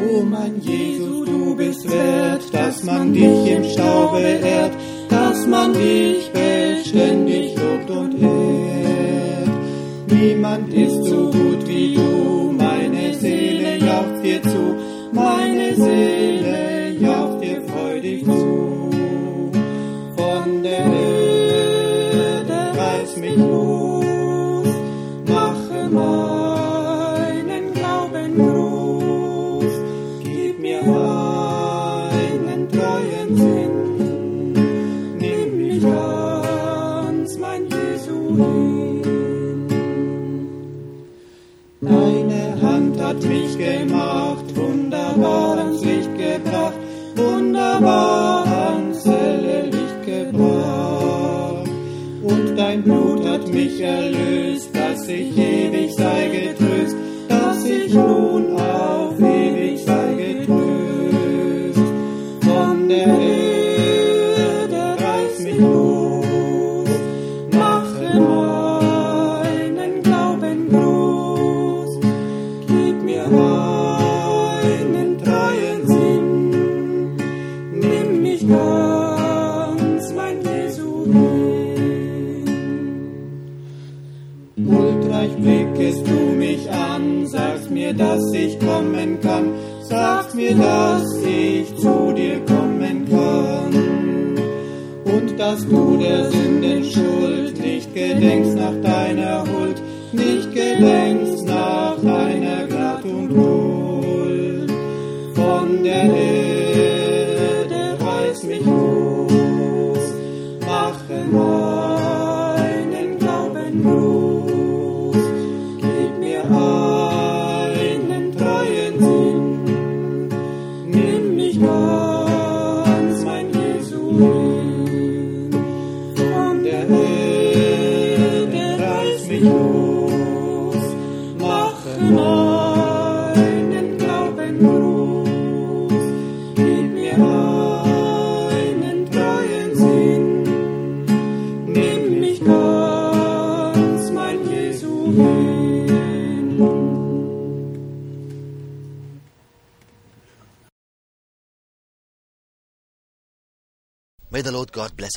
O mein Jesus, du bist wert, dass man dich im Staube ehrt, dass man dich beständig lobt und ehrt. Niemand ist so gut wie du, meine Seele jaucht dir zu, meine Seele mich erlöst, dass ich las nubes.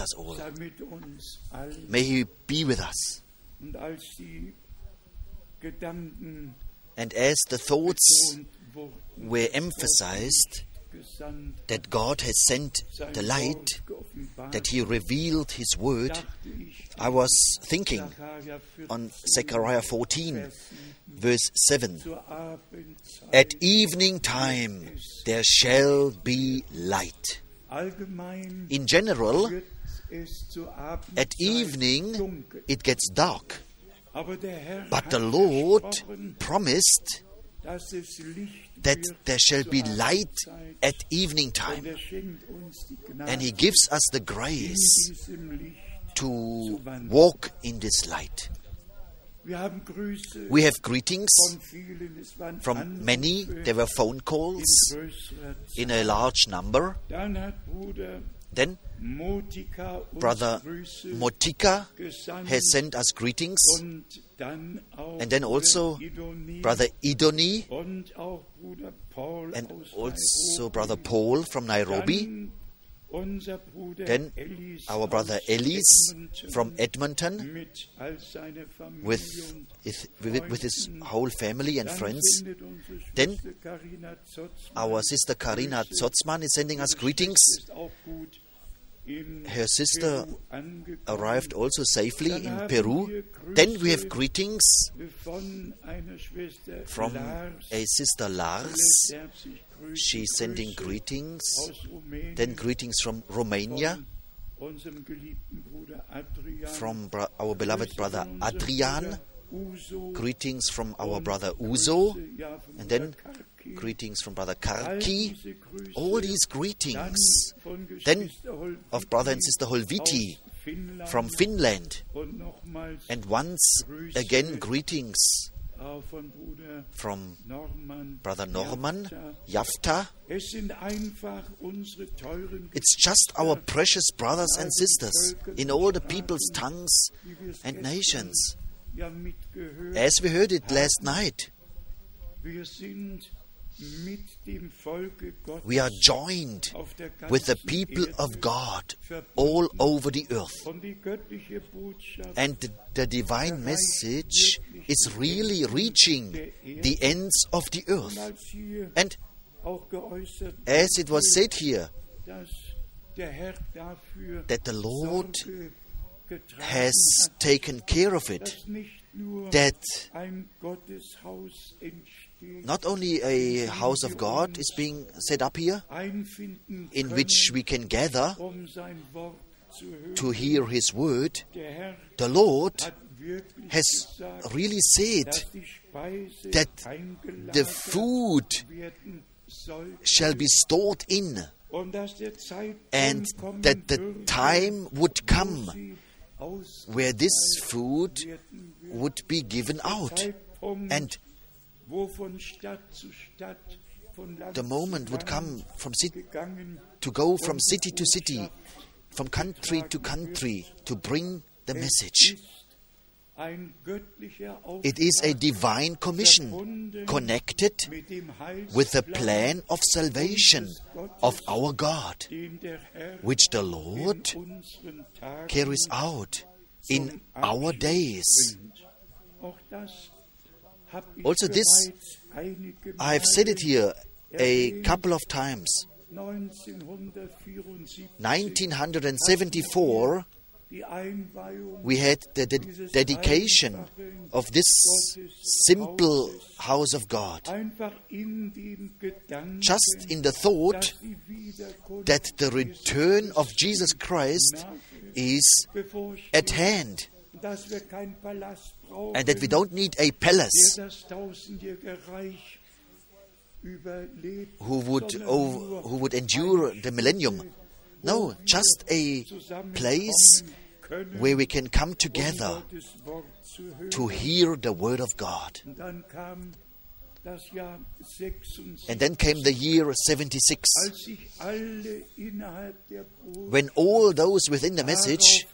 Us all. sei mit uns allen. May He be with us. Und als die Gedanken And as the thoughts were emphasized that God has sent the light, that He revealed His word, I was thinking on Zechariah 14, verse 7. At evening time there shall be light. In general, wird es zur Abendzeit at evening it gets dark. Aber der Herr But the Lord promised dass es Licht that there shall be light at evening time. er schenkt uns die Gnade, And He gives us the grace to walk in this light. Wir haben Grüße We have greetings von vielen, es waren from many. There were phone calls in a large number. Dann hat Bruder Then Brother Motika has sent us greetings. und dann auch And then also Brother Idoni und auch Bruder Paul and also Brother Paul from Nairobi. Dann unser Bruder Then our brother Ellis from Edmonton mit all seiner Familie with, with, his whole family and friends. Then Schwester Carina Zotzmann Our sister Karina. Zotzmann is sending us greetings. Her sister Arrived also safely in Peru. Then we have greetings von einer Schwester from a sister Lars. She's sending greetings. Then greetings from Romania, von unserem geliebten Bruder Adrian. from bro- our beloved brother Adrian. Greetings from our brother Uso. Grüße, ja, von And then. Greetings from brother Karki. All these greetings. Then of brother and sister Holviti from Finland. And once again, greetings auch von Bruder from brother Norman Jafta. Jafta. Es sind einfach unsere teuren It's just our precious brothers and sisters in all the people's tongues wie wir es and nations. As we heard it last night, Wir sind mit dem Volke Gottes We are joined with the people of God all over the earth. Und die göttliche Botschaft And the, the divine message is really reaching the ends of the earth. And as it was said here, dass der Herr dafür that the Lord has taken care of it, dass nicht nur that ein Gotteshaus entsteht, not only a house of God is being set up here, in which we can gather to hear His word, the Lord has really said that the food shall be stored in, and that the time would come where this food would be given out. And the moment would come from city to go from city to city, from country to country, to bring the message. ist ein göttlicher It is a divine commission connected with the plan of salvation of our God, den der Herr which the Lord carries out in our days. Also this, I have said it here a couple of times. 1974 1974, die Einweihung we had the de- dedication of this simple house of God. Just in the thought that the return of Jesus Christ is at hand dass wir keinen Palast brauchen, and that we don't need a palace der das tausendjährige Reich überlebt, who would, oh, who would endure the millennium. No, just a place where we can come um together Gottes Wort zu hören. to hear the word of God. Und dann kam das Jahr 76, And then came the year 76, als sich alle innerhalb der Brut when all those within the message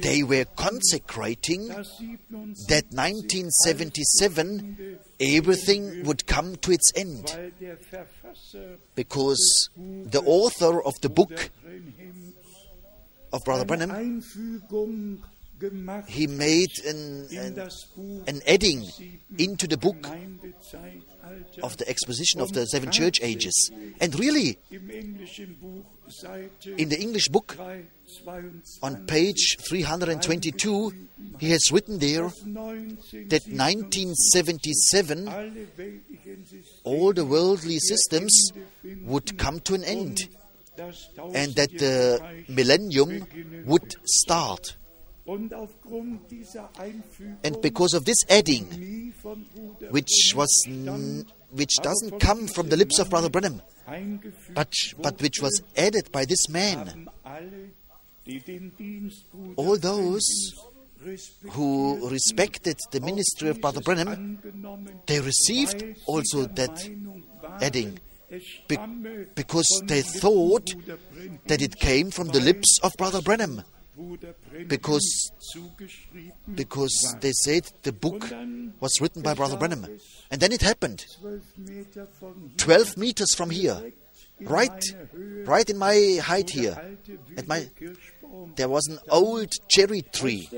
they were consecrating that 1977 everything would come to its end. Because the author of the book of Brother gemacht he made an, an, an adding into the book of the exposition of the seven church ages. And really, im englischen Buch Seite in the English book on page 322, he has written there that 1977 alle weltlichen Systeme all the worldly systems would come to an end and that the millennium would start. Und aufgrund dieser Einfügung, And because of this adding, nie von Bruder which was n- which doesn't come from the lips of Brother Branham, but but which was added by this man, haben alle, die den Dienst Bruder all those who respected the ministry of Brother Branham, they received also that adding, be- because they thought that it came from the lips of Brother Branham, because- because they said the book was written by Brother Branham. And then it happened, 12 Meter von hier 12 meters from here, right, right in my height here, at my, there was an old cherry tree.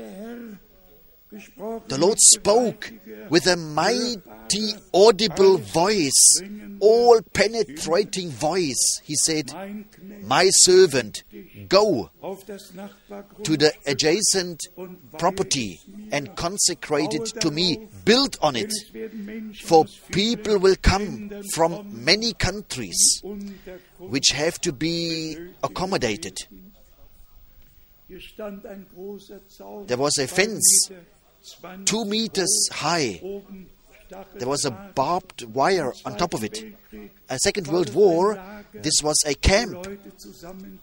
The Lord spoke with a mighty, audible voice, all penetrating voice. He said, My servant, go to the adjacent property and consecrate it to me. Build on it, for people will come from many countries which have to be accommodated. There was a fence, Meter, 20 Two meters high. There was a barbed wire on top of it. A Second World War, this was a camp,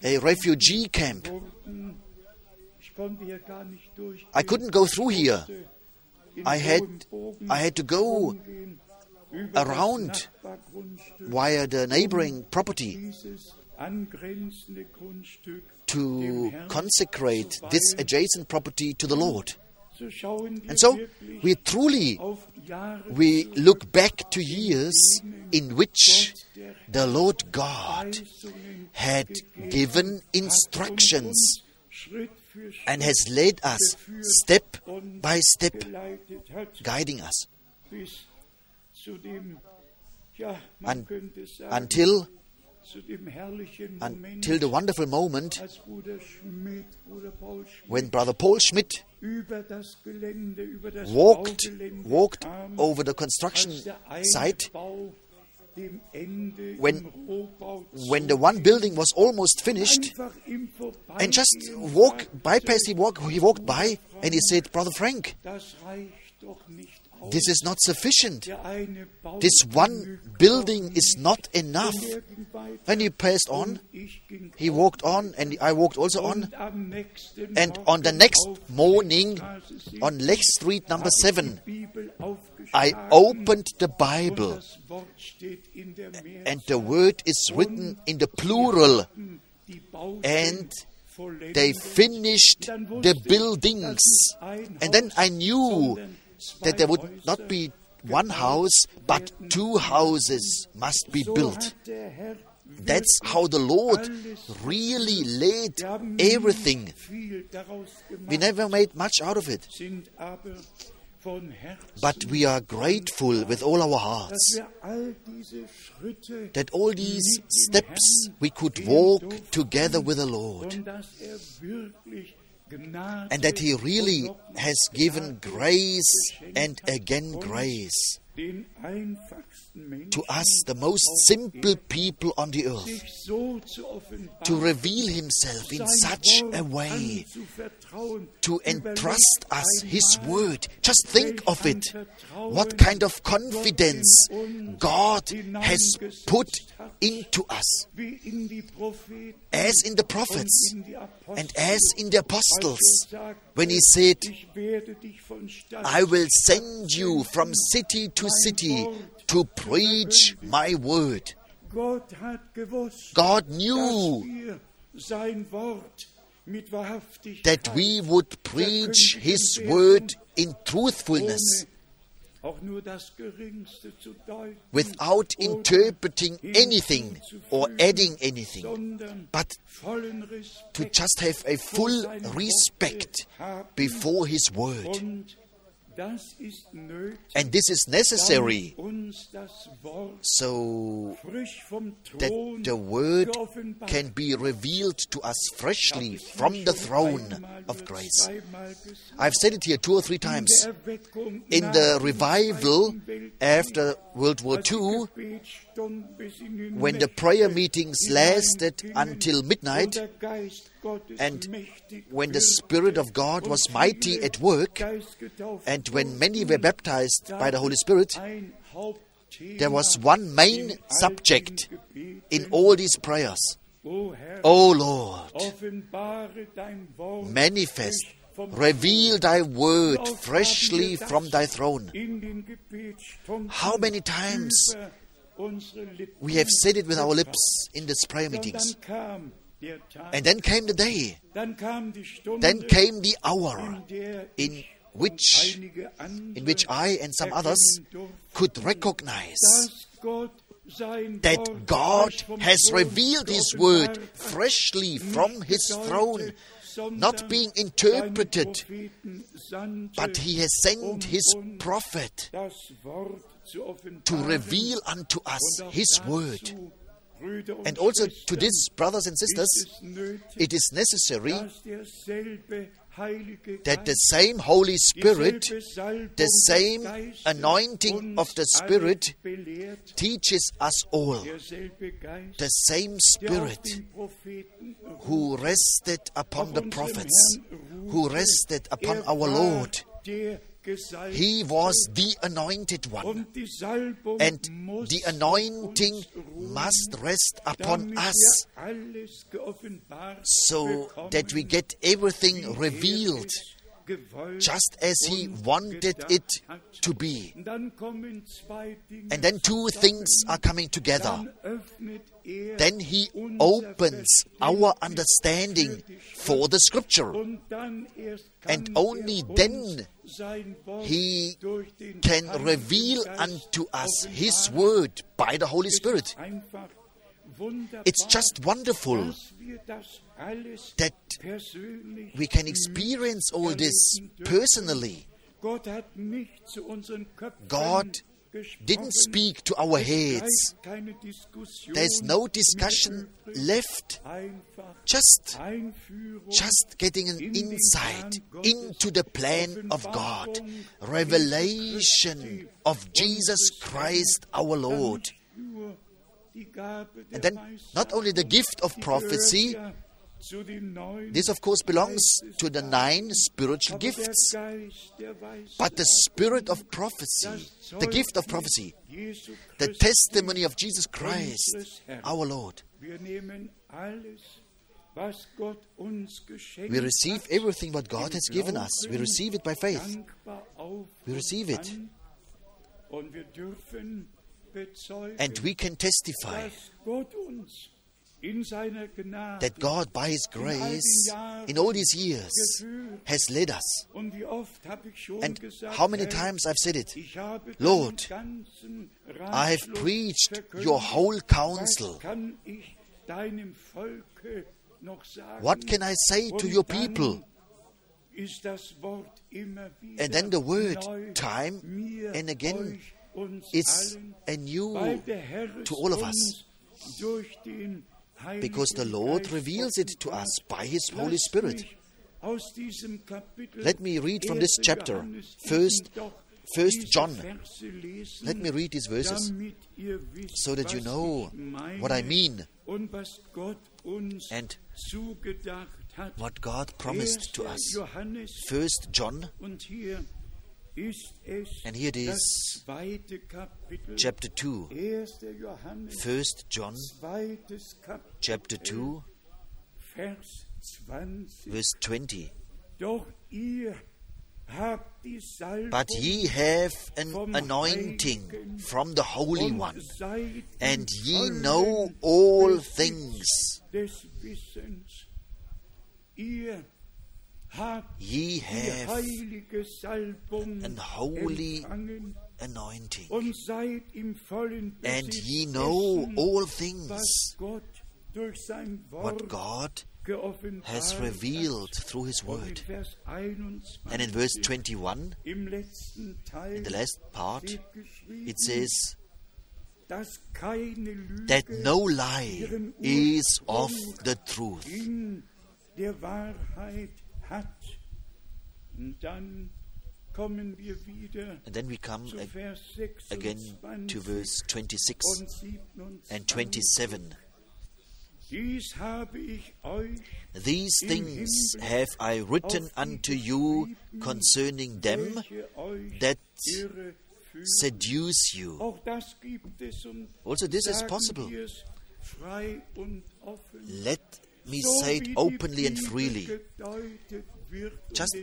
a refugee camp. I couldn't go through here. I had, I had to go around via the neighboring property to consecrate this adjacent property to the Lord. So schauen wir And so we truly we look back to years in which the Lord God had given instructions uns Schritt für Schritt and has led us step by step, guiding us. bis zu dem, ja, man Un- until until the wonderful moment als Bruder Schmidt, Bruder Paul Schmidt when Brother Paul Schmidt über das Gelände, über das walked walked over the construction als der eine site Bau dem Ende when- when the one building was almost finished and just walk bypass he walk he walked by and he said brother frank Das reicht doch nicht aus. this is not sufficient Der eine Bau this one building is not enough nicht. Ging weiter when he passed on und ich ging he walked on and i walked also on und am nächsten and on the next morning on lech street number 7 i opened the bible das Wort steht in der and the word is written in the plural and they finished the buildings. And then I knew that there would not be one house, but two houses must be built. That's how the Lord really laid everything. We never made much out of it, but we are grateful with all our hearts that all these steps we could walk together with the Lord. And that He really has given grace and again grace to us, the most simple people on the earth, sich so zu offenbaren, to reveal Himself in such a way to entrust us His word. Just think of it. What kind of confidence Gott in uns God has put into us, wie in die Propheten as in the prophets in die Apostel, and as in the apostles, when He said, ich werde dich von Stadt I will send you from city to city to preach my word. Gott hat gewusst, God knew wir sein Wort mit Wahrhaftigkeit that we would preach His word in truthfulness ohne auch nur das Geringste zu deuten, without interpreting anything or adding anything, but to just have a full respect before His word. And this is necessary damit uns das Wort so that the word can be revealed to us freshly from the throne of grace. I've said it here two or three times. In the revival after World War II, when the prayer meetings lasted until midnight, and when the Spirit of God was mighty at work, and when many were baptized by the Holy Spirit, there was one main subject in all these prayers. Oh Lord, manifest, reveal thy word freshly from thy throne. How many times we have said it with our lips in these prayer meetings. And then came the day, then came the hour in which, in which I and some others could recognize that God has revealed His word freshly from His throne, not being interpreted, but He has sent His prophet to reveal unto us His word. And also to this, brothers and sisters, it is necessary that the same Holy Spirit, the same anointing of the Spirit, teaches us all. The same Spirit who rested upon the prophets, who rested upon our Lord. He was the anointed one. And the anointing must rest upon us so that we get everything revealed gewollt just as He wanted it to be. Und dann kommen zwei Dinge And then two things are coming together. Er Then He opens our understanding für die Schrift. for the Scripture. Und dann erst kann And only er then sein Wort He can reveal unto us His. Word by the Holy Spirit. It's just wonderful that we can experience all this personally. God. Didn't speak to our heads. There's no discussion left. Just just getting an insight into the plan of God, revelation of Jesus Christ our Lord. And then not only the gift of prophecy, this of course belongs to the nine spiritual gifts, but the spirit of prophecy, the gift of prophecy, the testimony of Jesus Christ our Lord. We receive everything what God has given us. We receive it by faith. We receive it. And we can testify dass Gott uns in seiner Gnade that God, by His grace, in all these years, has led us. und wie oft habe ich schon And how many times I've said it. Lord, I have preached your whole counsel. Was kann ich deinem Volke noch sagen? What can I say to your people? Ist das Wort immer wieder And then the word, time and again, euch, uns It's allen, anew weil der Herr es to all of uns durch den Heiligen because the Lord reveals it to us by His Holy Spirit. Let me read from this chapter, first- first John. Let me read these verses so that you know what I mean and what God promised to us. First John And here it is, chapter 2. 1. First John chapter 2, Vers 20. verse 20. Doch ihr habt die Salbung But ye have an anointing from the Holy One, and ye know all things. Ye have an holy anointing, and ye know all things what God has revealed through His Word. And in verse 21, im letzten Teil in the last part, it says that no lie is of the truth. In der Wahrheit hat. Dann kommen wir wieder And then we come zu ag- Vers again to verse 26 und 27. and 27. Dies habe ich euch These things have I written unto you concerning them that seduce you. Auch das gibt es und Also, this is possible. wir es frei und offen. Let me say it openly and freely. gedeutet wird und Just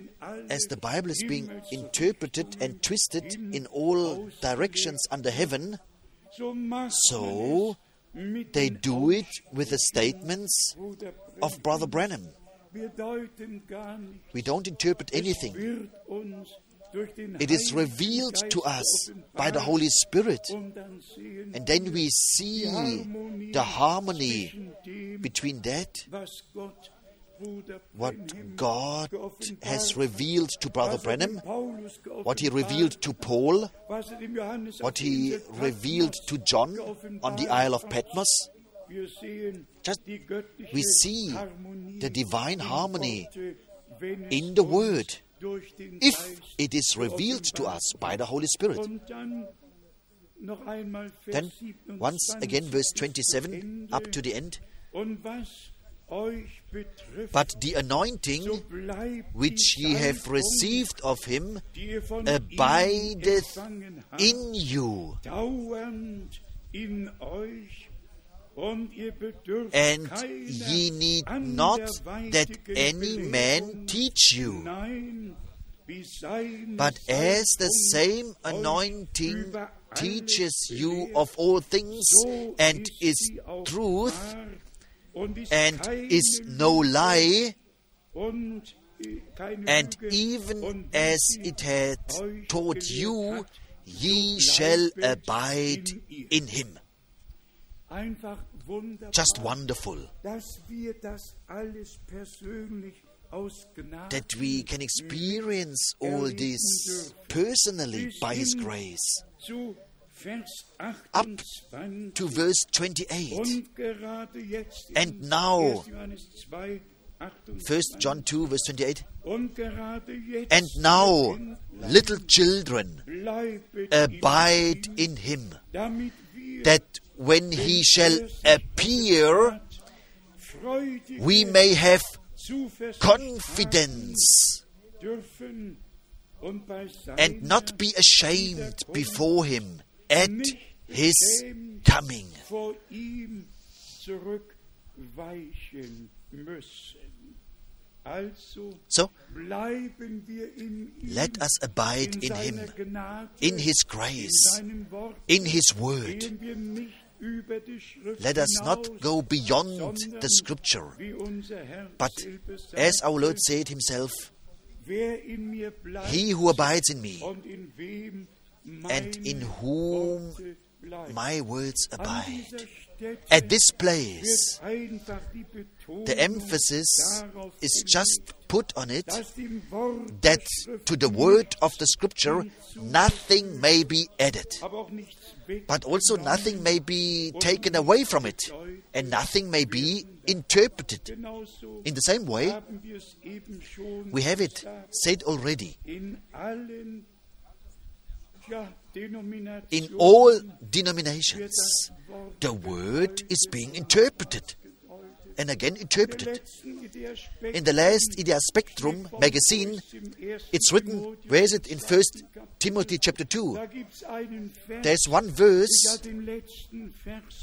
as the Bible is being interpreted and twisted in all directions under heaven, so macht so man es mit they do it with the statements of Brother Branham. Wir deuten gar nicht. We don't interpret anything. It is revealed to us by the. Holy Spirit. And then we see the harmony between that, what God has revealed to Brother er Paulus what he revealed to Paul, what he revealed to John on the Isle of. Patmos. Just we see the divine harmony in the Word if it is revealed to us by the Holy Spirit. Then, once again, verse 27 up to the end. But the anointing which ye have received of him abideth in you, and ye need not that any man teach you. Nein, wie sein But as the same anointing teaches you of all things and is truth wahr und ist and is no lie, and even as it hath taught you, ye shall abide in him. Just wonderful dass wir das alles persönlich aus Gnade that we can experience all this personally by His grace. Up To verse 28. und gerade jetzt in And now, 1. Johannes 2, 28, 1 John 2, verse 28. und gerade jetzt And now, little children, abide in Him, that when He shall appear, we may have confidence and not be ashamed before Him at His coming. So, let us abide in Him, in His grace, in His Word. Gehen wir nicht über die Schrift Let us not go beyond the Scripture, wie unser Herr but as our Lord said Himself, wer in mir bleibt He who abides in me, und in wem and in whom. My words abide. At this place, wird einfach die Betonung the emphasis is just put on it dass dem Wort that to the word of the Scripture nothing may be added, aber auch nichts weg but also nothing may be taken away from it, and nothing may be interpreted. In the same way, haben wir es eben schon we have it said already in all denominations, the word is being interpreted and again interpreted. In the last Idea Spectrum magazine, it's written, where is it in 1 Timothy chapter 2? Da gibt's einen Vers, There's one verse,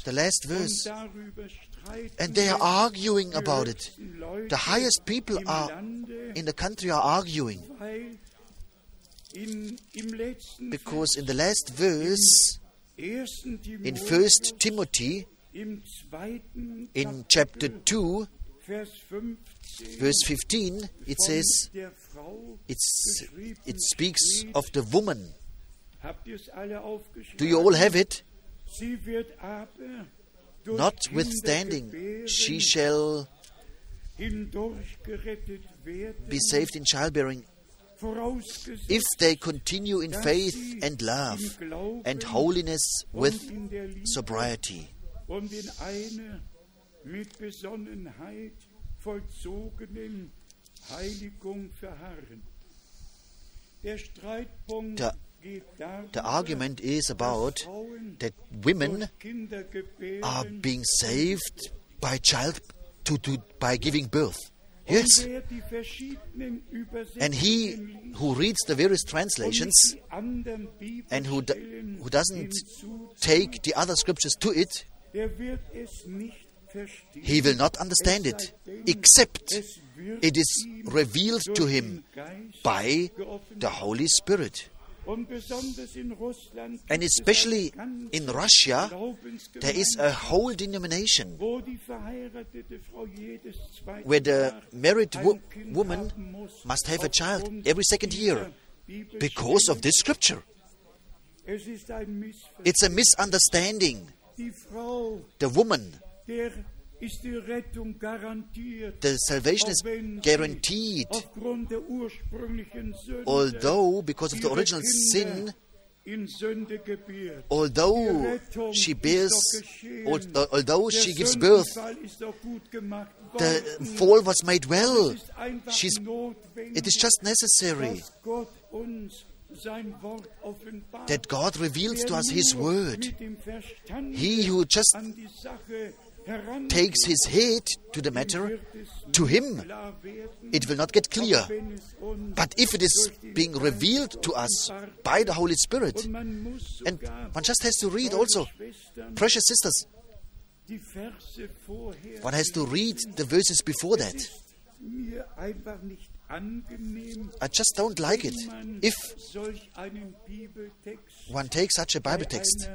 the last verse, and they are arguing about it. The highest people are in the country are arguing because in the last verse, in Timotheus, 1 Timothy, in chapter 2, verse 15, it says, it's, it speaks of the woman. habt ihr es alle aufgeschrieben? Do you all have it? Sie wird aber durch Notwithstanding, she shall hindurch gerettet werden, be saved in childbearing if they continue in faith and love and holiness with sobriety. The- The argument is about that women are being saved by child to, to by giving birth. Yes. And he who reads the various translations and who, do, who doesn't take the other scriptures to it, he will not understand it, except it is revealed to him by the Holy Spirit. Und besonders in Russland And especially in Russia, there is a whole denomination wo die verheiratete Frau jedes zweite where the married wo- woman must have a child every second year because of this scripture. Es ist ein Missverständnis. It's a misunderstanding. The woman, der ist Rettung garantiert. the salvation is auch wenn sie guaranteed, Aufgrund der ursprünglichen Sünde although because of the original sin, in Sünde gebiert. although she bears, al- uh, although she gives birth, Sündenfall ist doch gut gemacht the fall was made well. Es ist einfach She's, it is just necessary dass Gott uns sein Wort offenbart. that God reveals to us His word. mit dem Verstande He who just takes his head to the matter, to him it will not get clear. But if it is being revealed to us by the Holy Spirit, and one just has to read also, precious sisters, one has to read the verses before that. I just don't like it. If one takes such a Bible text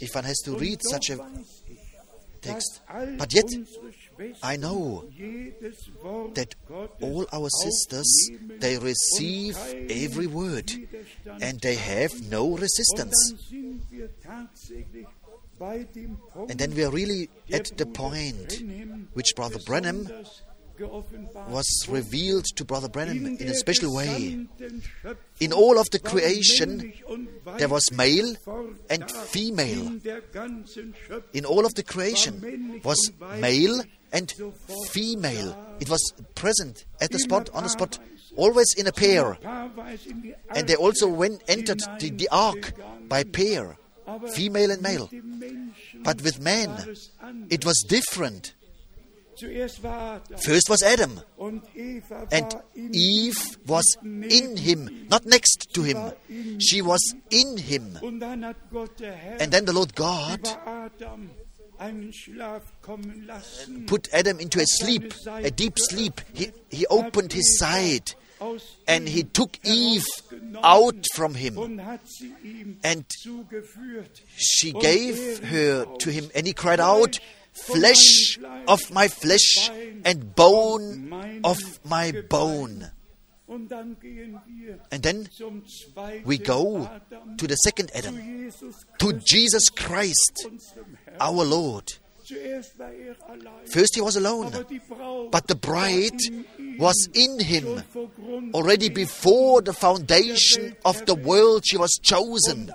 If one has to read such a text. But yet, I know that all our sisters they receive every word and they have no resistance. dann sind wir tatsächlich bei dem Punkt, And then we are really at the point which Brother geoffenbart was revealed to Brother Branham In a special way. In all of the creation, there was male and female. In der ganzen Schöpfung In all of the creation was male and female. It was present at the spot, on the spot, always in a pair. paarweise in die And they also went, entered the, the ark by pair, female and male. mit dem Menschen But with man, war es anders. it was different. Zuerst war Adam First was Adam, and Eve was in him, not next to him. She was in him. Und dann hat Gott der Herr And then the Lord God über Adam einen Schlaf kommen lassen. put Adam into a sleep, a deep sleep. He, he opened his side and he took Eve out from him. und hat sie ihm And she gave er her to him, and he cried out, Flesh of my flesh and bone of my bone. And then we go to the second Adam, to Jesus Christ, our Lord. First he was alone, but the bride was in him. Already before the foundation of the world, she was chosen.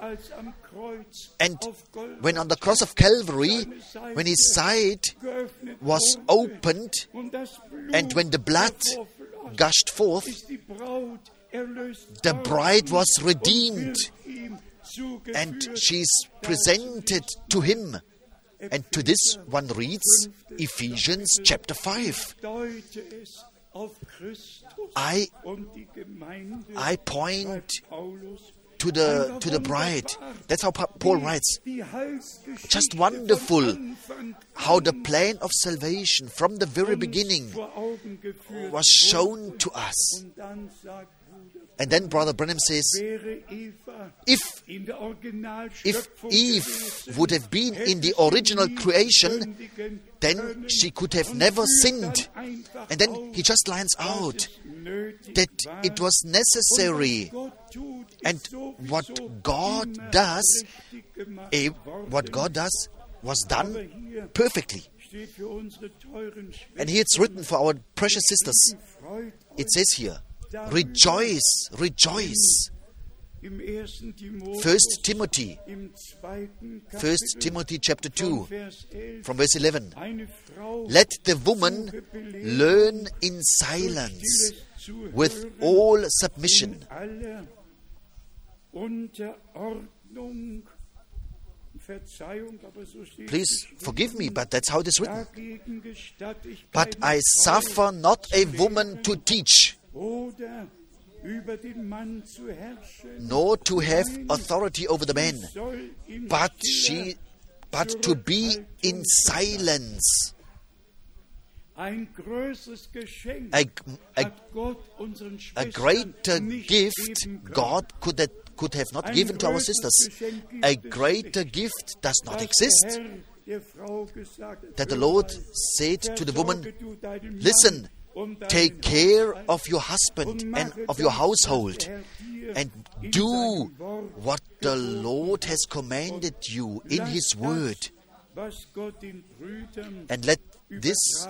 Und als am Kreuz And when on the cross of Calvary, when his side was opened, und das Blut and when the blood gushed forth, ist die Braut erlöst the bride was redeemed, wird ihm zugeführt. and she's presented to him. And to this one reads Ephesians chapter 5. Deute es auf Christus I, und die Gemeinde I point. To the, to the bride. That's how Paul writes. Just wonderful how the plan of salvation from the very beginning vor Augen geführt was shown to us. And then Brother Branham says, if if Eve would have been in the original creation, then she could have never sinned. And then he just lines out that it was necessary. was Gott tut, ist And what God does, Eh, what God does was done perfectly. steht für unsere teuren And here it's written for our precious sisters. It says here, rejoice, rejoice. 1. First Timothy, im First Timothy chapter 2, from verse 11. Let the woman learn in silence with all submission. in aller Unterordnung. Verzeihung, aber so steht Please forgive me, but that's how it is written. Dagegen gestatte ich But I suffer not a woman to teach, oder über den Mann zu herrschen, nor to have authority over the men, but she but to be in silence. ein größeres Geschenk A, a, hat Gott unseren a greater gift. God could have, could have not given to our sisters. A greater gift does not exist. Der Herr der Frau gesagt hat, That the Lord said to the woman, versorge du deinen Mann Listen, take care of your husband and of your household, and do what the Lord has commanded you in His word, and let this,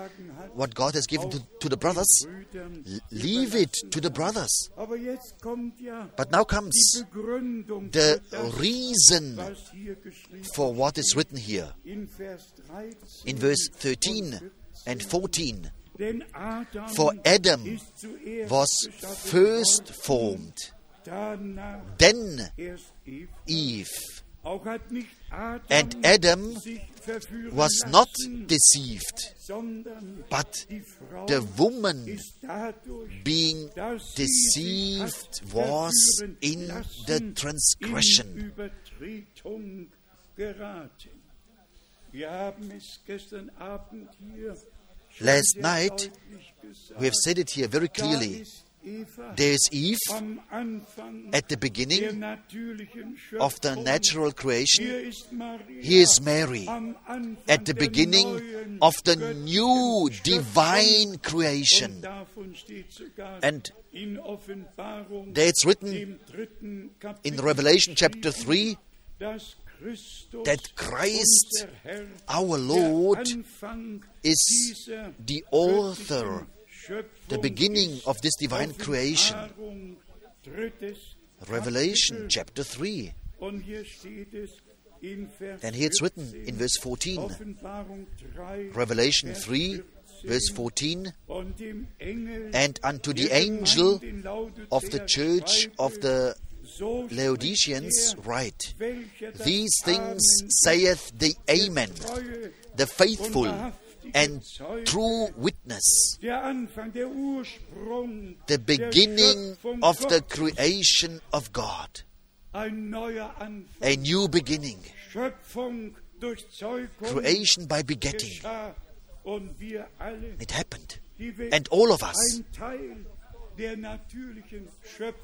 what God has given to, to the brothers, leave it to the brothers. But now comes the reason for what is written here in Vers 13 in verse 13 and 14. For Adam was first formed, then. Eve. Auch hat nicht Adam And Adam was not deceived, but the woman being dass sie sich hat deceived was in the transgression. Last night. We have said it here very clearly. There's Eve at the beginning of the natural creation. Here is Mary at the beginning of the new divine creation. And there it's written in Revelation chapter 3 dass Christus, that Christ, our Lord, is the author, the beginning of this divine creation. Revelation chapter 3. Und hier steht es in Vers And here it's written in verse 14. Revelation 3, verse 14. 14. Und dem Engel And unto the angel Gemeinde in Laodicea of the church of the Laodiceans write, These things saith the Amen, the faithful and true witness, the beginning of the creation of God. A new beginning, creation by begetting. It happened. And all of us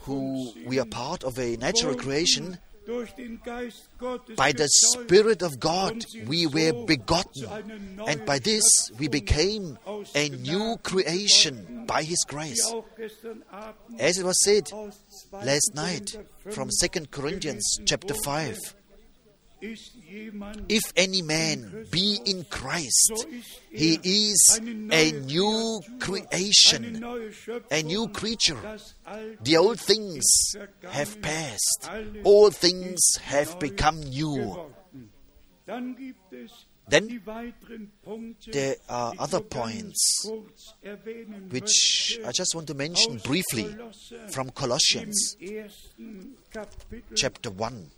who we are part of a natural creation, durch den Geist Gottes by the Spirit of God we were begotten, zu einer neuen and by this we became a new creation by His grace. auch gestern Abend As it was said last night from 5 2 Corinthians chapter 5 ist jemand If any man be in Christ, he is a new creation, a new creature. The old things have passed, all things have become new. geworden. Dann gibt es Then die weiteren Punkte, there are other points which I just want to mention briefly from Colossians im ersten Kapitel. chapter 1.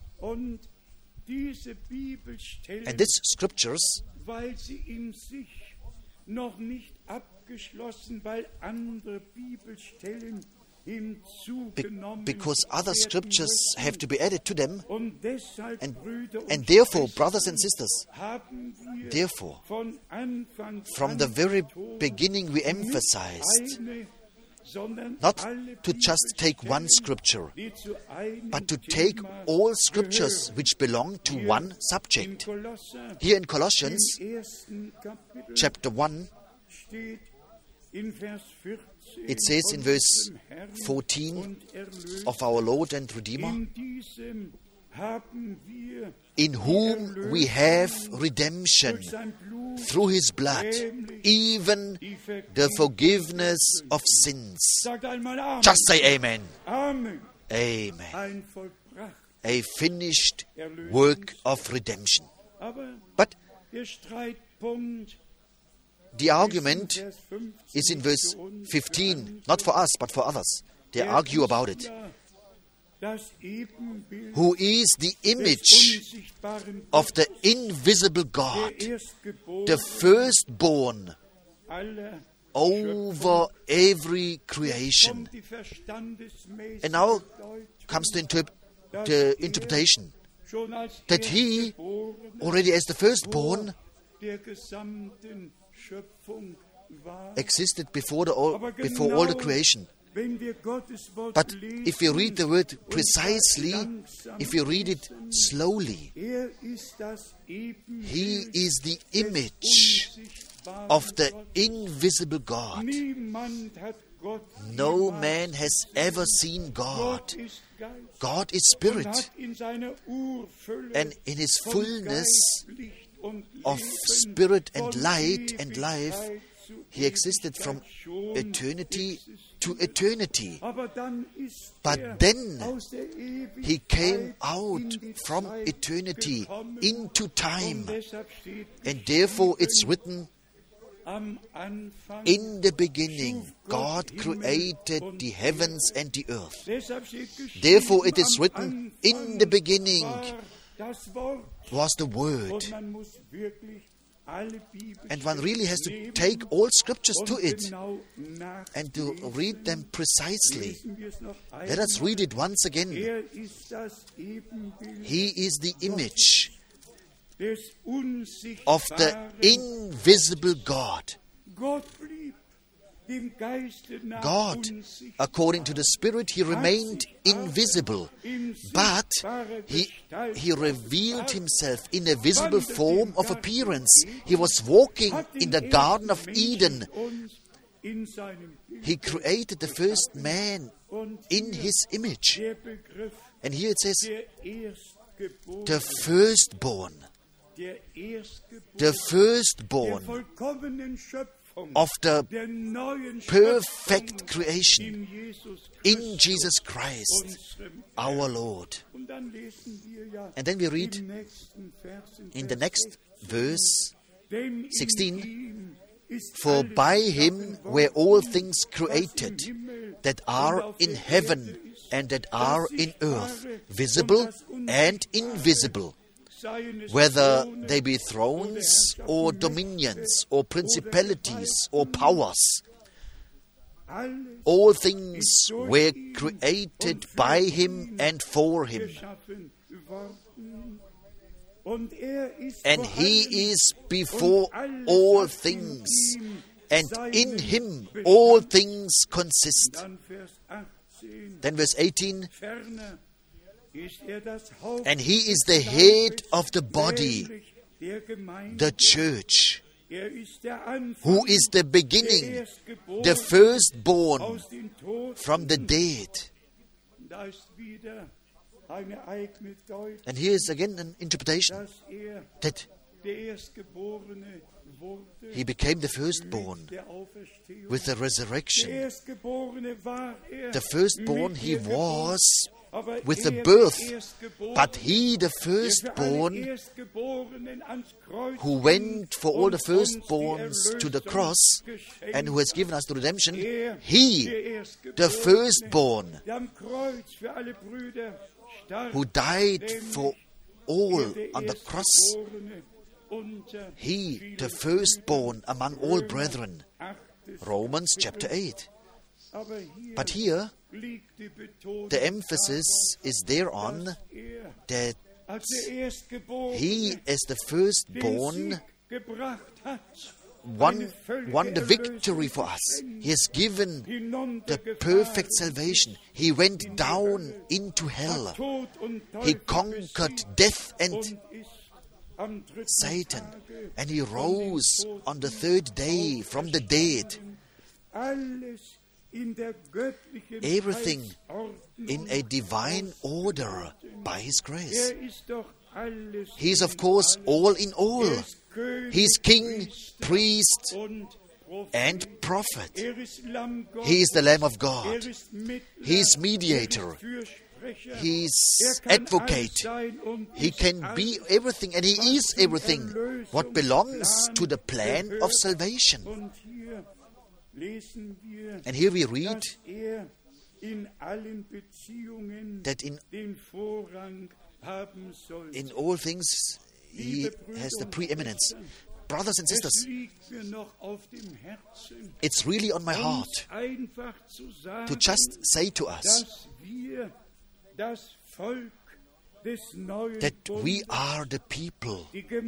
Und diese Bibelstellen, And these scriptures, weil sie in sich noch nicht abgeschlossen, weil andere Bibelstellen be- hinzugenommen because other scriptures have to be added to them, Und deshalb, and, und and therefore, brothers and sisters, therefore, von Anfang from the very beginning we emphasized not to just take one scripture, but to take all scriptures which belong to one subject. Here in Colossians chapter 1, steht in Vers 14 it says in verse 14 of our Lord and Redeemer, in whom we have redemption through his blood, even the forgiveness of sins. Just say amen. Amen. A finished work of redemption. But the argument is in verse 15, not for us, but for others. They argue about it. Ja Das Ebenbild Who is the image of the invisible God, the firstborn over every creation? kommt die verstandesmäßige And now comes the, interp- the er interpretation that he, already as the firstborn, der gesamten Schöpfung war. existed before, the, all, before all the creation. Wenn wir Gottes Wort But if you read the word precisely, if you read it slowly, er ist das Ebenbild he is the image of the invisible God. Niemand hat Gott No man has ever seen God. God is spirit, hat in seiner Urfülle and in his fullness Geist, Licht und of spirit and light and life, he existed from eternity. To eternity. But then He came out from eternity into time. And therefore it's written, in the beginning, God created the heavens and the earth. Therefore it is written, in the beginning was the Word. And one really has to take all scriptures to it and to read them precisely. Let us read it once again. He is the image of the invisible God. God, according to the Spirit, he remained invisible, but he, he revealed himself in a visible form of appearance. He was walking in the Garden of Eden. Menschen uns in seinem Bild He created the first man in his image. And here it says, the firstborn, the firstborn of the perfect creation in Jesus Christ, our Lord. And then we read in the next verse, 16, For by him were all things created that are in heaven and that are in earth, visible and invisible, whether they be thrones or dominions or principalities or powers. All things were created by him and for him. And he is before all things, and in him all things consist. Dann Vers 18. Then verse 18 And he is the head of the body, the church, who is the beginning, the firstborn from the dead. And here is again an interpretation er that he became the firstborn with the resurrection. The firstborn he was with er, the birth, but he, the alle firstborn, Erstgeborenen ans Kreuz who went for all the firstborns to the cross and who has given us the redemption, Er, he, the firstborn, der am Kreuz für alle Brüder starb, who died for all on the cross, he, the firstborn among all brethren. Romans chapter 8. But here, the emphasis is there on that he, as the firstborn, won, won the victory for us. He has given the perfect salvation. He went down into hell. He conquered death and Satan, and he rose on the third day from the dead. Alles in der göttlichen Everything in a divine order by his grace. Er ist doch alles He is, of course, all in all. Er He is king, priest, and prophet. Er ist Lamm Gottes. He is the Lamb of Er God. He is mediator. Er. He is er advocate. alles sein und He can be everything, and he is everything. What belongs to the plan of salvation. And here we read er in that in, den Vorrang haben soll. in all things he has the preeminence. Brothers and sisters, liegt mir noch auf dem Herzen, it's really on my heart einfach zu sagen, to just say to us dass wir das Volk des neuen that we are the people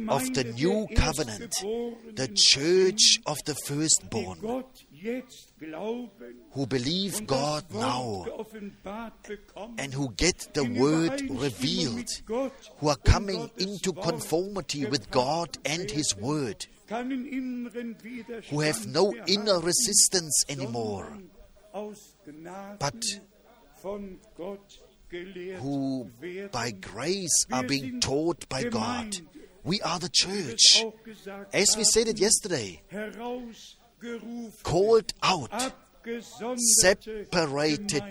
of the new covenant, the church of the firstborn, Gott jetzt glauben who believe God now and who get the word revealed, who are coming into conformity with God and His word, keinen inneren Widerstand who have no inner resistance anymore, sondern aus Gnaden but who by grace are being taught by God. We are the Wie wir es church, as we said it yesterday, called out, separated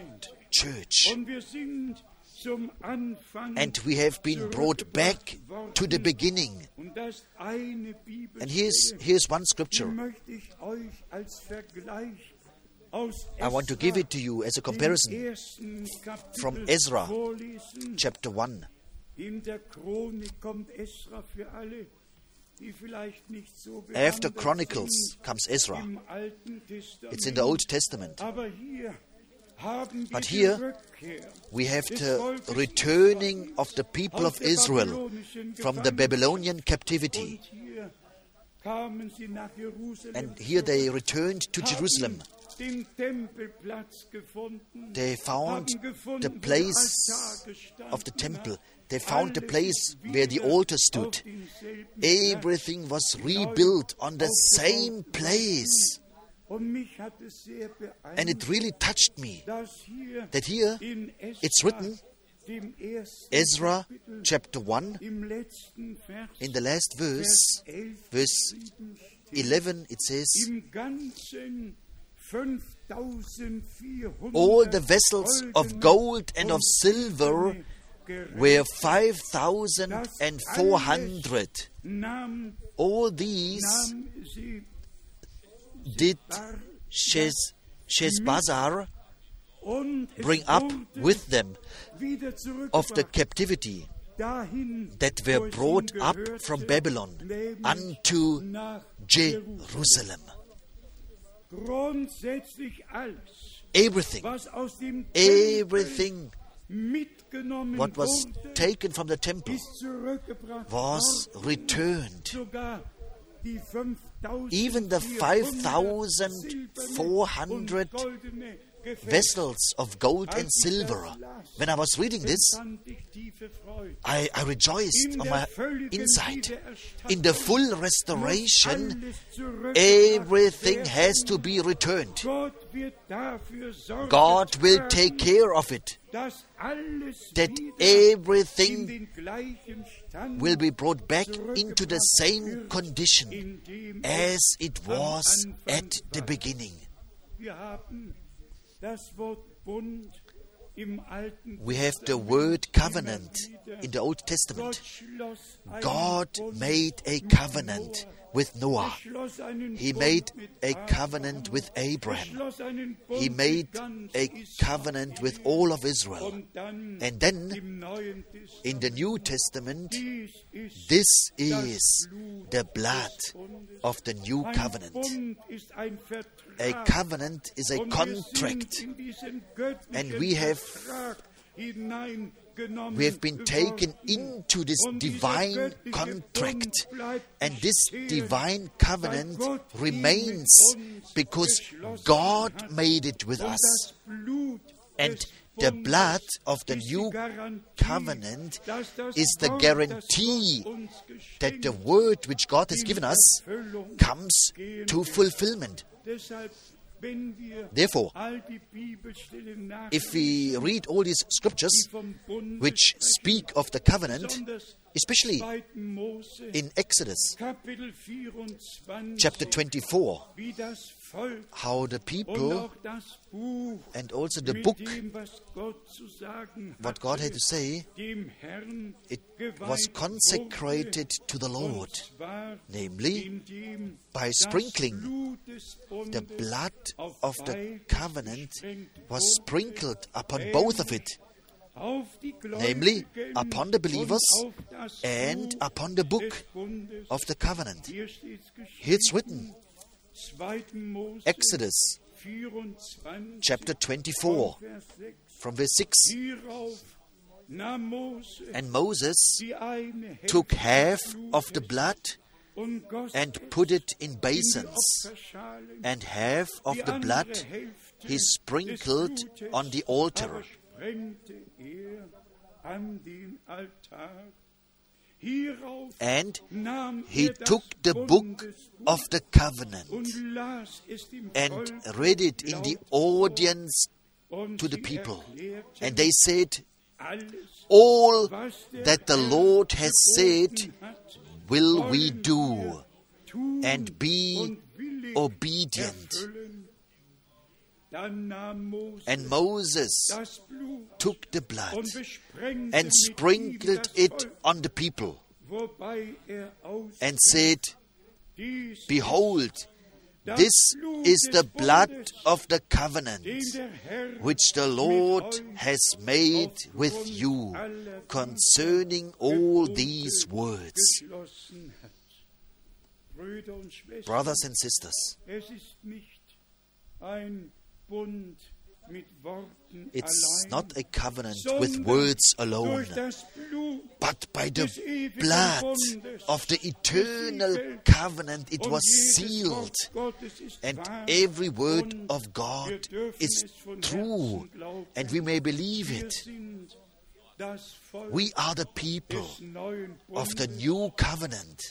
church. Und wir sind zum Anfang And we have been brought back to the beginning. Und das eine Bibel And here's, here's one scripture. möchte ich euch als Vergleich aus I want to give it to you as a comparison from Ezra. chapter 1. After Chronicles comes Ezra. im Alten Testament. It's in the Old Testament. Aber hier haben wir But here we have the returning of the people of Israel from the Babylonian captivity. Und hier kamen sie nach Jerusalem And here they returned to Jerusalem. den Tempelplatz gefunden, They found the place of the temple. They found the place where the altar stood. Everything was rebuilt on the same place. And it really touched me that here it's written, Ezra chapter 1, im letzten Vers, in the last verse, verse 11, it says, im Ganzen 5400 All the vessels of gold and of silver were 5,400. All these did Shez- und bring up with them of the captivity that were brought up from Babylon unto Jerusalem. Everything, everything what was taken from the temple was returned. Sogar die 5000 Even the 5,400 und goldene Gefäße. Vessels of gold and silver. When I was reading this, empfand ich tiefe Freude. I, I rejoiced on my inside. In the full restoration, everything has to be returned. Gott wird dafür Sorge God will take care of it, that everything will be brought back into the same condition as it was at the beginning. We have the word covenant in the Old Testament. God made a covenant. With Noah. He made a covenant with Abraham. He made a covenant with all of Israel. And then in the New Testament, this is the blood of the new covenant. A covenant is a contract. And we have- We have been taken into this divine contract. And this divine covenant remains because God made it with us. And the blood of the new covenant is the guarantee that the word which God has given us comes to fulfillment. Deshalb, wenn wir Therefore, all die Bibelstellen If we read all these scriptures die vom Bund which speak of the covenant, especially in Exodus chapter 24, wie das Volk how the people auch das Buch and also the book, dem, was Gott zu sagen what God had to say, it was consecrated to the Lord, namely by sprinkling. Blut des Bundes the blood of the covenant was sprinkled upon both of it, namely upon the believers und auf das and upon the book of the covenant. Here it's written, Exodus chapter 24, from verse 6. Hierauf nahm Mose And Moses took half of the blood and put it in basins, and half of the blood he sprinkled on the altar. Aber sprengte an den Altar. Hierauf And he er took the book of the covenant und las es dem and read it in the audience to the people. And they said, All that the Lord has said will we do and be obedient. And Moses took the blood and sprinkled it on the people er and said, Behold, this is the blood of the covenant den der Herr which the Lord has made with you concerning all these words. geschlossen hat. Brüder und Schwestern, Brothers and sisters, es ist nicht ein Bund mit Worten It's not a covenant with words alone, durch das Blut but by the blood of the eternal covenant it was sealed. Wort Gottes ist And every word of God is true, and we may believe it. sind das Volk We are the people of the new covenant,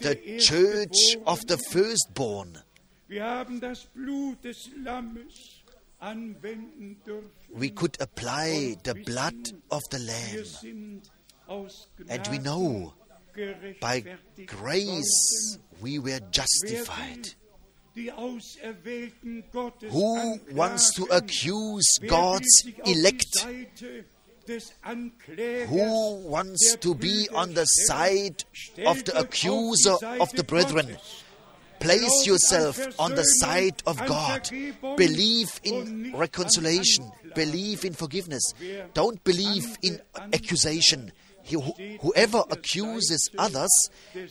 the church of the firstborn. Wir haben das Blut des Lammes anwenden. We could apply the blood of the Lamb, and we know by grace we were justified. will die Auserwählten Gottes Who wants to accuse God's sich auf die elect? Seite des Anklägers Who wants to be on the side of the accuser of the brethren? Place yourself on the side of God. Believe in reconciliation. Believe in forgiveness. Don't believe in accusation. He, whoever accuses others,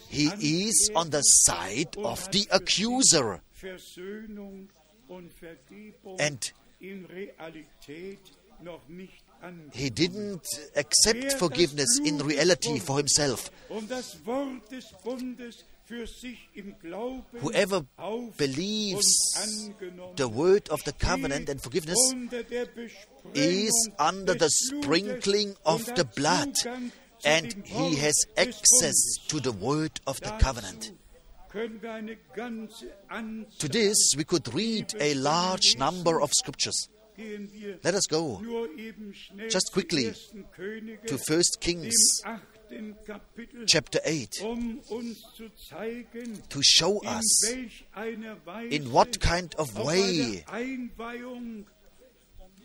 he is on the side of the accuser. Versöhnung und Vergebung And in Realität noch nicht an. he didn't accept forgiveness in reality for himself. Und das Wort des Bundes für sich im Glauben Whoever believes the word of the covenant and forgiveness unter der Besprengung is under the sprinkling of the blood, and he has access to the word of the covenant. können wir eine ganze Anzahl To this, we could read a large number of scriptures. Let us go nur eben schnell just quickly to 1 Kings chapter 8 um uns zu zeigen, to show us welch einer Weise in what kind of way, bei der Einweihung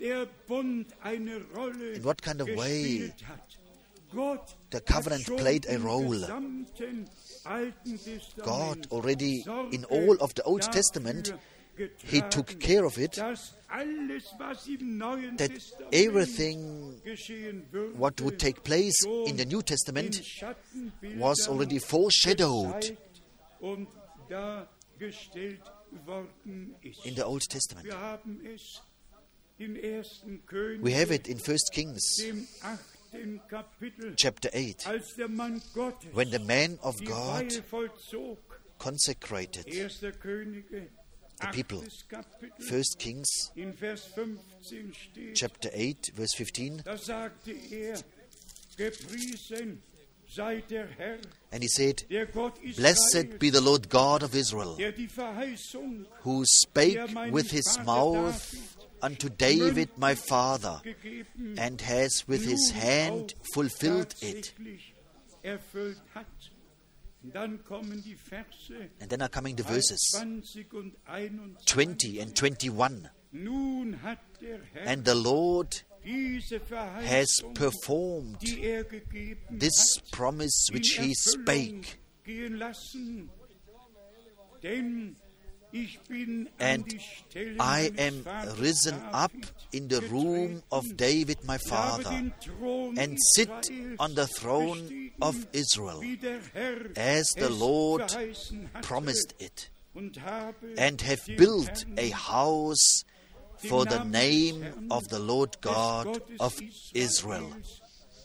der Bund eine Rolle In what kind of way gespielt hat. Gott the covenant played a role. gesamten Alten Testament God already in all of the Old Testament, He took care of it, dass alles, was im Neuen that everything what would take place in the New Testament was already foreshadowed gezeigt und dargestellt worden ist. in the Old Testament. Wir haben es in 1. König, We have it in 1 Kings dem 8. Kapitel, chapter 8 als der Mann Gottes when the man of God consecrated 1. Könige, the people. 8. Kapitel, 1 Kings in Vers 15 steht, chapter 8 verse 15 da sagte er, gepriesen sei der Herr, and he said blessed be the Lord God of Israel der die Verheißung who spake with his mouth unto David my father and has with his hand fulfilled it and then are coming the verses. 20 und 21. 20 and 21 Nun hat der Herr and the Lord has performed er this promise which he spake And an die Stelle I am risen up in the room of. David my father and sit on the throne of Israel wie der Herr as the Lord promised it and have built a house for the name of the Lord God of Israel. Israels,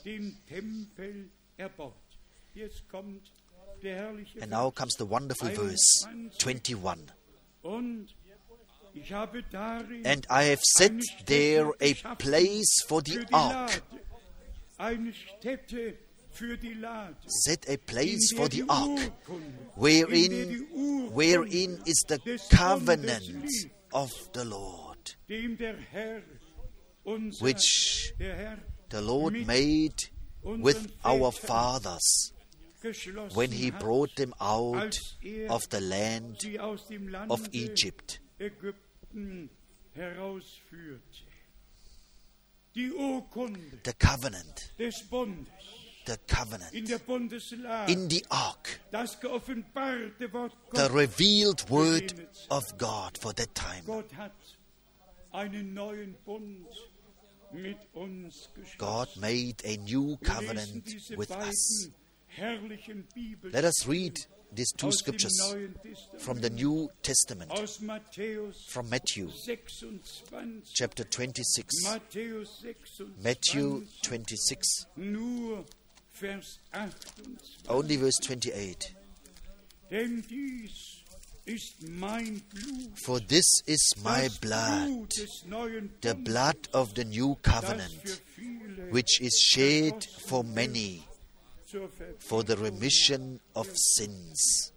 den Tempel erbaut. Jetzt kommt der herrliche And now comes the wonderful verse 21. Und ich habe darin And I have set there a place for the ark. Lade. Eine Stätte für die Lade. Set a place for the ark, Urkunde, in der die wherein, wherein is the covenant of the Lord, dem der Herr, unser, which the Lord made with our fathers when he brought them out of the land of Egypt. The covenant, the covenant in the ark, the revealed word of God for that time. God made a new covenant with us. Let us read these two scriptures from the New Testament, from Matthew chapter 26. Matthew 26, nur Vers 28. only verse 28. Denn dies ist mein Blut, For this is my blood, Blut des neuen the blood of the new covenant, which is shed for many. For the remission of sins.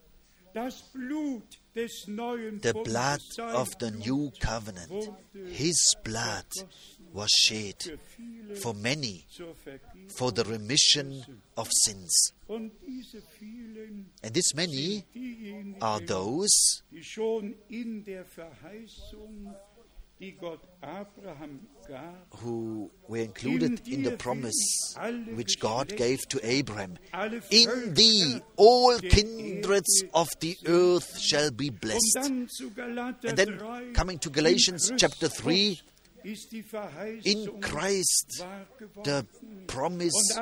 Das Blut des neuen The blood of the new covenant, his blood was shed for many for the remission of sins. Und diese vielen And this many are those who were included in the promise which God gave to Abraham. In thee all kindreds of the earth shall be blessed. dann zu Galater And then coming to Galatians chapter 3, ist die Verheißung in Christ the promise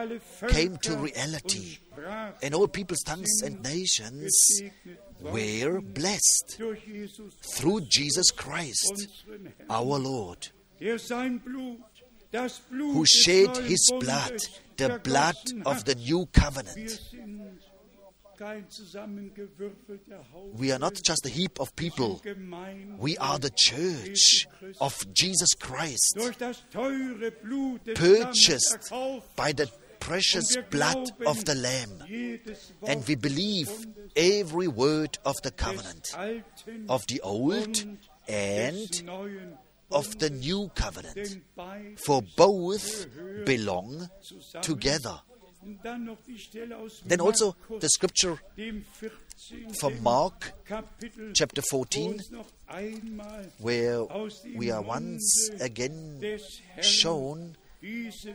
came to reality. And all people's tongues and nations were blessed through Jesus Christ, our Lord, who shed his blood, the blood of the new covenant. We are not just a heap of people. We are the church of Jesus Christ, purchased by the precious blood of the Lamb. And we believe every word of the covenant, of the old and of the new covenant. For both belong together. Und dann noch die Stelle aus Then also the scripture from Mark chapter 14, uns noch einmal where we are once again shown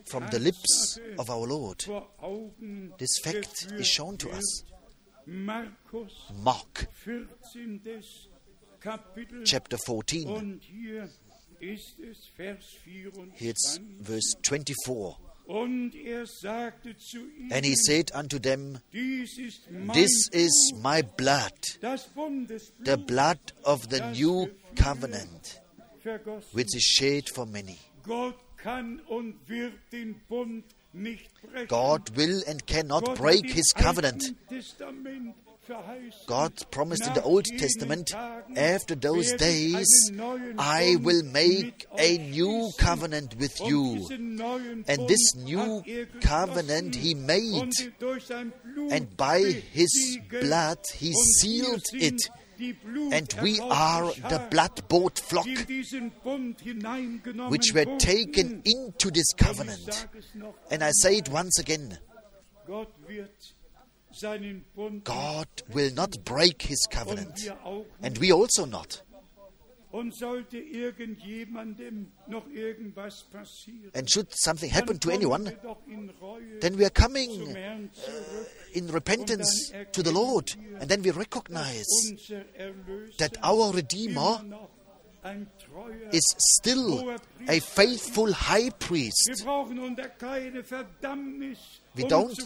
from the lips of our Lord. This fact is shown to us. Mark 14. Kapitel chapter 14. und hier ist es Vers 24. Here's verse 24. Und er sagte zu ihnen, And he said unto them, This is my blood, the blood of the new covenant, which is shed for many. Gott kann und wird den Bund nicht brechen. God will and cannot break his covenant. Alten Testament verheißen, God promised in the Old Testament, after those days, I will make a new covenant with you. And this new er covenant he made, und durch sein Blut and by his blood he sealed it. And we are the blood bought flock, which were taken into this covenant. And I say it once again God will not break his covenant, and we also not. And should something happen to anyone, wir doch in Reue then we are coming zurück. in repentance to the Lord, and then we recognize that our Redeemer noch ein treuer is still a faithful high priest. brauchen unter keine Verdammnis We don't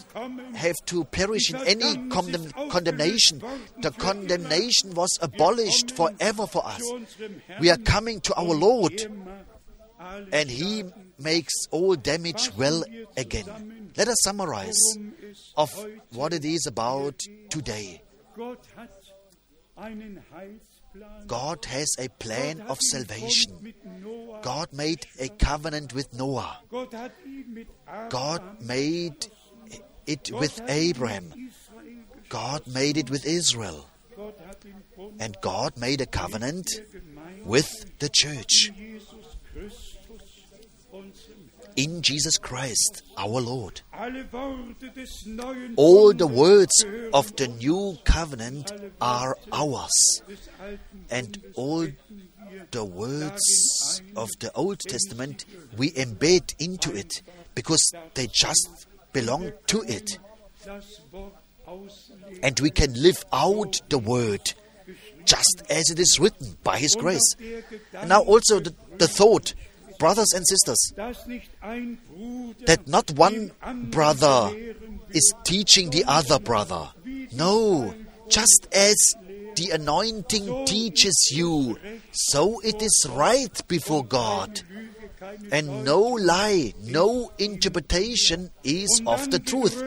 have to perish in any condemn- condemnation. The condemnation was abolished forever for us. zu unserem Herrn We are coming to our Lord, and He makes all damage well again. Let us summarize of what it is about today. God has a plan of salvation. God made a covenant with Noah. God made it with Abraham. God made it with Israel. And God made a covenant with the church in Jesus Christus, unserem Herrn. in Jesus Christ, our Lord. Alle Worte des neuen All the words of the new covenant are ours, and all the words of the Old Testament we embed into it because they just belong to it. das Wort auslegen. And we can live out the word just as it is written by His grace. And now, also, the, the thought, brothers and sisters, dass nicht ein Bruder that not one brother is teaching the other brother. No, Just as the anointing teaches you, so it is right before God. And no lie, no interpretation is of the truth.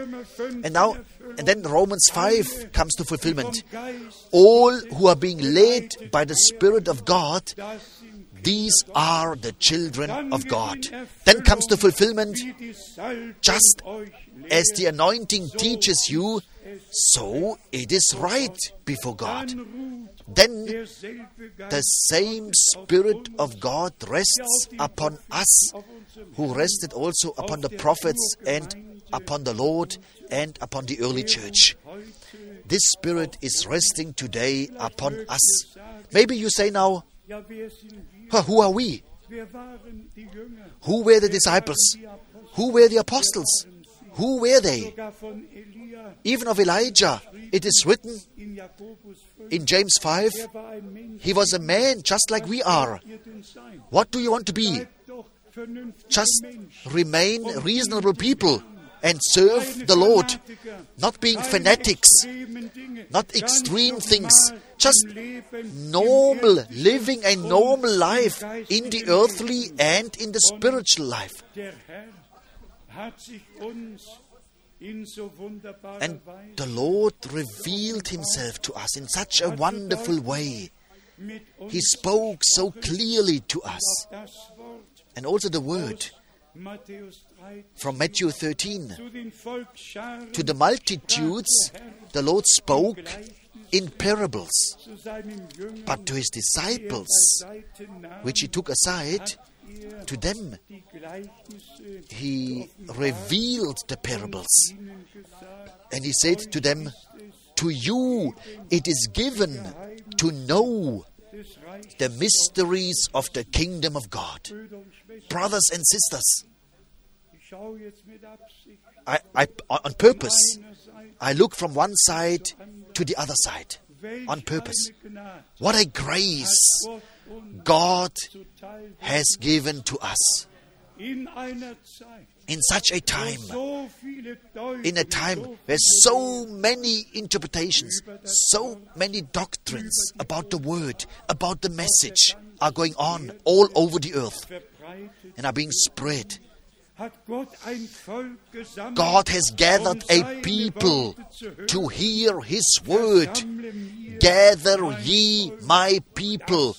And now, and then Romans 5 comes to fulfillment. All who are being led by the Spirit of God, these are the children of God. Then comes the fulfillment. Just as the anointing teaches you, so it is right before God. Then the same Spirit of God rests upon us, who rested also upon the prophets and upon the Lord and upon the early church. This Spirit is resting today upon us. Maybe you say now, who are we? Who were the disciples? Who were the apostles? Who were they? Even of Elijah, it is written in James 5 he was a man just like we are. What do you want to be? Just remain reasonable people and serve the Lord, not being fanatics, not extreme things, just normal, living a normal life in the earthly and in the spiritual life. And the Lord revealed Himself to us in such a wonderful way. He spoke so clearly to us. And also the word from Matthew 13 to the multitudes, the Lord spoke in parables. But to His disciples, which He took aside, to them he revealed the parables. And he said to them, To you it is given to know the mysteries of the kingdom of God. Brothers and sisters, I, I, on purpose, I look from one side to the other side. On purpose. What a grace God has given to us. In such a time, in a time where so many interpretations, so many doctrines about the Word, about the message are going on all over the earth and are being spread. God has gathered a people to hear His word. Gather ye my people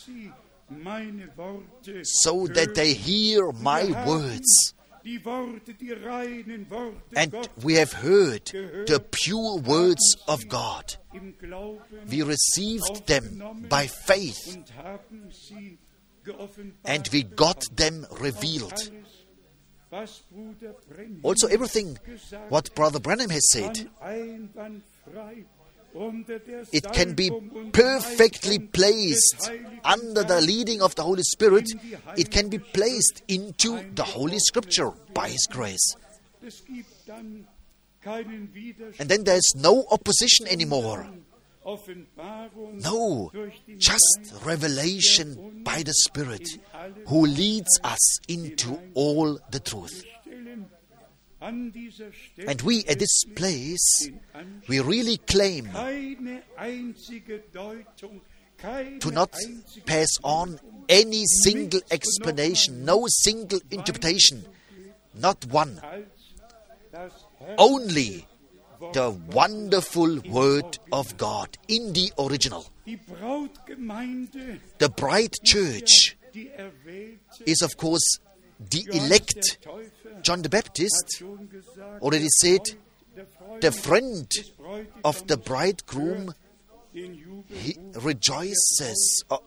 so that they hear my words. And we have heard the pure words of God. We received them by faith and we got them revealed. Also, everything what Brother Branham has said, it can be perfectly placed under the leading of the Holy Spirit. It can be placed into the Holy Scripture by His grace. And then there's no opposition anymore. No, just revelation by the Spirit who leads us into all the truth. And we at this place, we really claim to not pass on any single explanation, no single interpretation, not one. Only the wonderful Word of God in the original. The bride church is, of course, the elect. John the Baptist already said, the friend of the bridegroom he rejoices uh,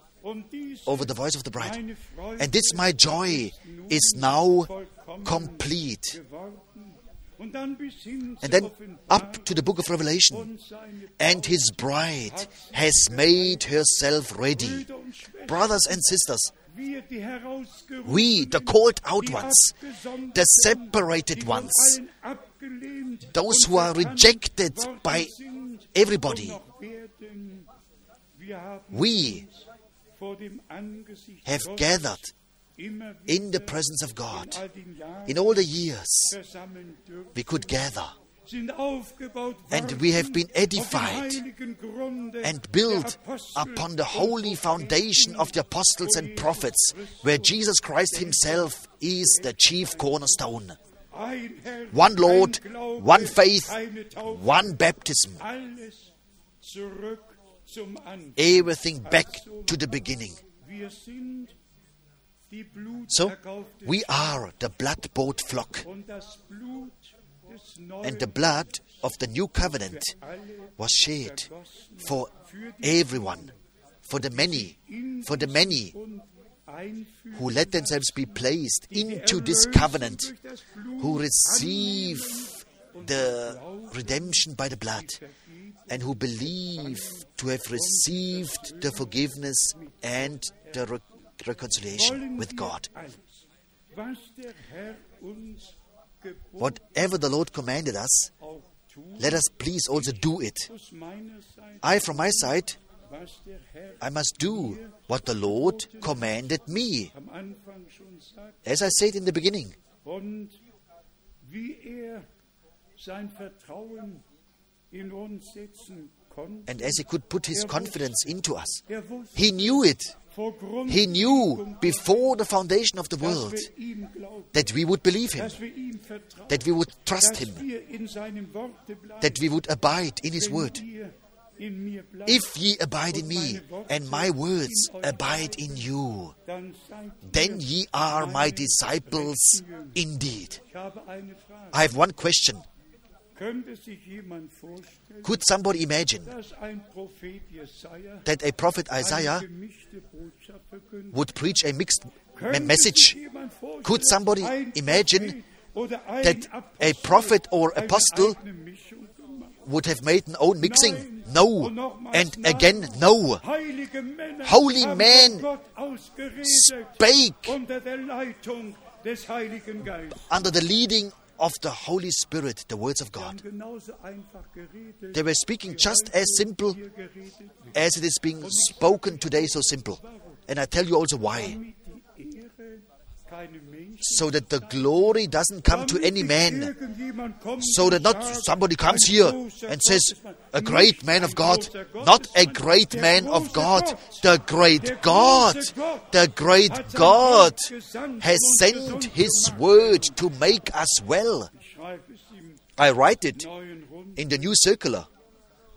over the voice of the bride. And this my joy is now complete. And then up to the book of Revelation. And his bride has made herself ready. Brothers and sisters, we, the called out ones, the separated ones, those who are rejected by everybody, we have gathered in the presence of God. In all the years, we could gather and we have been edified and built upon the holy foundation of the apostles and prophets, where Jesus Christ Himself is the chief cornerstone. One Lord, one faith, one baptism, alles zurück zum Anfang. everything back to the beginning. So, we are the blood bought flock, and the blood of the new covenant was shed for everyone, for the many, for the many who let themselves be placed into this covenant, who receive the redemption by the blood, and who believe to have received the forgiveness and the reconciliation with God. alles, was der Herr uns geboten Whatever the Lord commanded us, let us please also do it. aus meiner Seite, I, from my side, was der Herr I must do what the Lord commanded me, am Anfang schon sagt as I said in the beginning. Und wie sein Vertrauen in uns setzen konnte. And as he could put his confidence into us, he knew it. He knew before the foundation of the world wir ihm glauben, that we would believe him, dass wir ihm vertrauen, that we would trust him, wir in seinem Worte bleiben, that we would abide in his word. ihr in mir bleibt, If ye abide in me, and my words abide in you, then ye are my disciples indeed. Ich habe eine Frage. I have one question. Could somebody imagine dass ein Prophet Jesaja that a prophet Isaiah gemischte Botschaft verkündet? would preach a mixed me- message? sich jemand vorstellen, Could somebody imagine Prophet oder ein that a prophet or apostle eigene Mischung gemacht? would have made an own mixing? No. And again, no. Holy haben men von Gott ausgeredet Spake unter der Leitung des Heiligen Geistes. under the leading of the Holy Spirit the words of God. They were speaking just as simple as it is being spoken today, so simple. And I tell you also why. So that the glory doesn't come to any man. So that not somebody comes here and says, a great man of God, not a great man of God, the great God, the great God has sent his word to make us well. I write it in the new circular.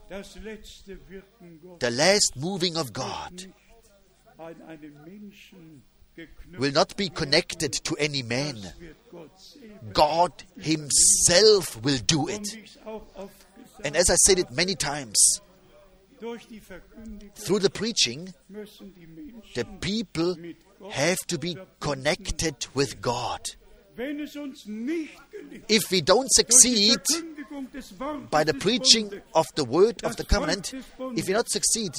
The last moving of God will not be connected to any man. God Himself will do it. And as I said it many times, through the preaching, the people have to be connected with God. If we don't succeed by the preaching of the word of the covenant, if we not succeed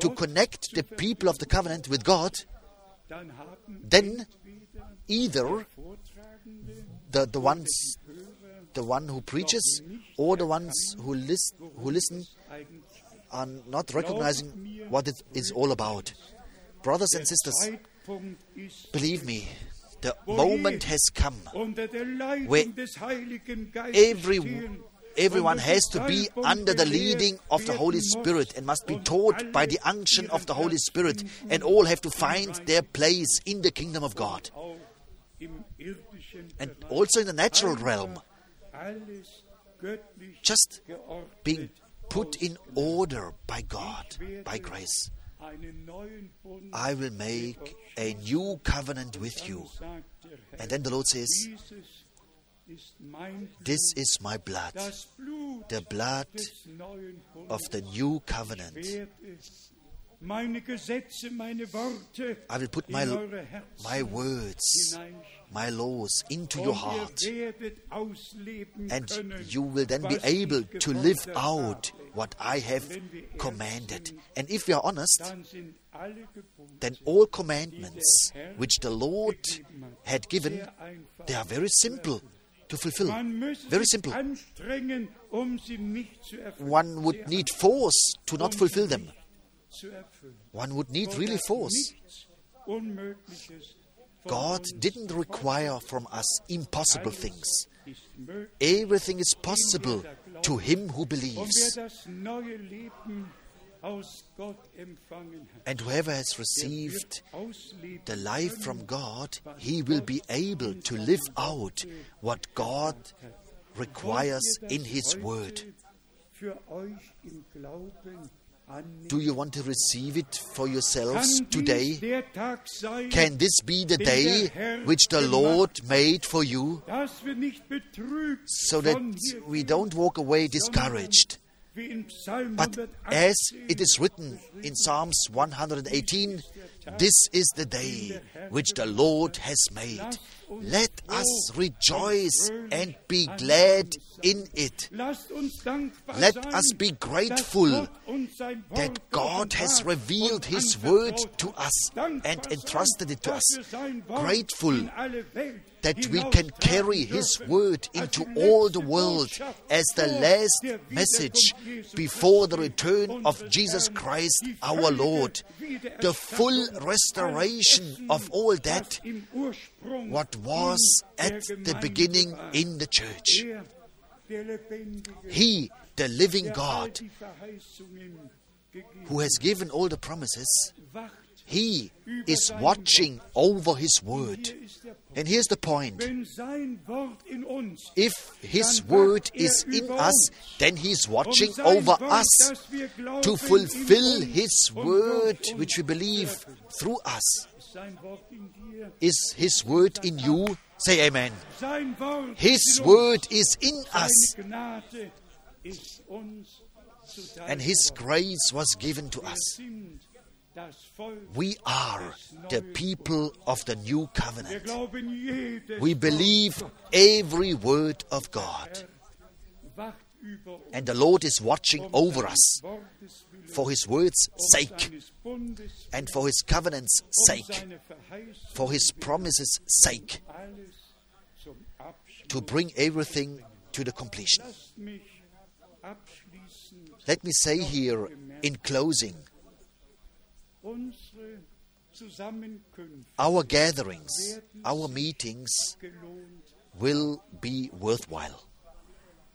to connect the people of the covenant with God, then either the, the ones the one who preaches or the ones who listen who listen are not recognizing what it is all about. Brothers and sisters, believe me, the moment has come. unter der Leitung where des Heiligen Geistes Every, everyone has to be under the leading of the Holy Spirit and must be taught by the unction of the Holy Spirit, and all have to find their place in the kingdom of God. auch im irdischen And also in the natural realm, just being put in order by God, by grace. einen neuen Bund I will make a new covenant with you. sagt der Herr. And then the Lord says, This is my blood, the blood of the new covenant. I will put my, my words, my laws into your heart. And you will then be able to live out what I have commanded. And if we are honest, then all commandments which the Lord had given, they are very simple to fulfill. Very simple. um sie nicht zu erfüllen. One would need force to not fulfill them. One would need really force. nichts Unmögliches von God didn't require from us impossible things. Everything is possible to him who believes. And whoever has received the life from God, he will be able to live out what God requires in his word. Do you want to receive it for yourselves today? Can this be the day which the Lord made for you so that we don't walk away discouraged? But as it is written in Psalms 118, this is the day which the Lord has made. Let us rejoice and be glad in it. Let us be grateful that God has revealed His word to us and entrusted it to us. Grateful that we can carry His word into all the world as the last message before the return of Jesus Christ our Lord. The full restoration of all that was im Ursprung what was at the beginning in the church. He, the living God, die Verheißungen gegeben who has given all the promises. He is watching over His word. Hier ist der Punkt. And here's the point. Wenn sein Wort in uns If His word er is in us, then He's um watching over us das wir glauben, to fulfill His word, which we believe through us. Sein Wort in dir, Is His word in you? Say Amen. His word is in us, Seine Gnade ist uns zuteil and His grace was given to us. We are the people of the new covenant. We believe every word of God. And the Lord is watching over us for His word's sake and for His covenant's sake, for His promises' sake, to bring everything to the completion. Let me say here in closing our gatherings, our meetings will be worthwhile.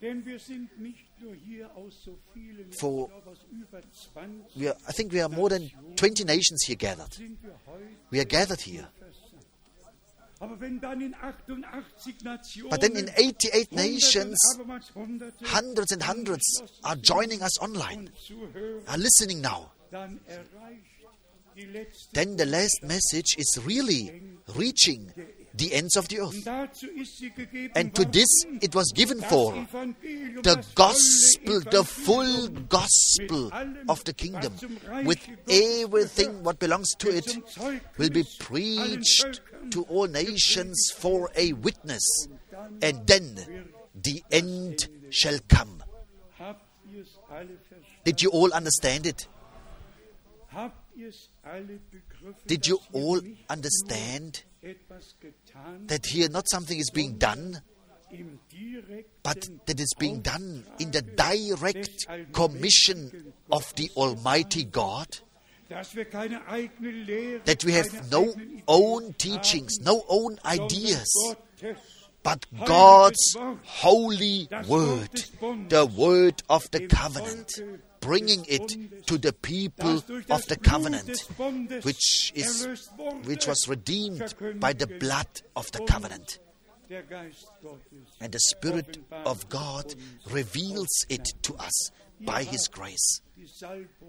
denn wir sind nicht nur hier aus so vielen, For- ich glaube aus über 20 We are, I think we are more than 20 nations here gathered. sind wir heute We are gathered here. versammelt. Aber wenn dann in 88 Nationen, But then in 88 nations, hundreds and hundreds are joining us online, are listening now. Then the last message is really reaching the ends of the earth. And to this it was given for the gospel, the full gospel of the kingdom, with everything what belongs to it, will be preached to all nations for a witness. And then the end shall come. Did you all understand it? Did you all understand that here not something is being done, but that is being done in the direct commission of the Almighty God? That we have no own teachings, no own ideas, but God's holy word, the word of the covenant, bringing it to the people of the covenant, which is which was redeemed by the blood of the covenant. And the Spirit of God reveals it to us by His grace.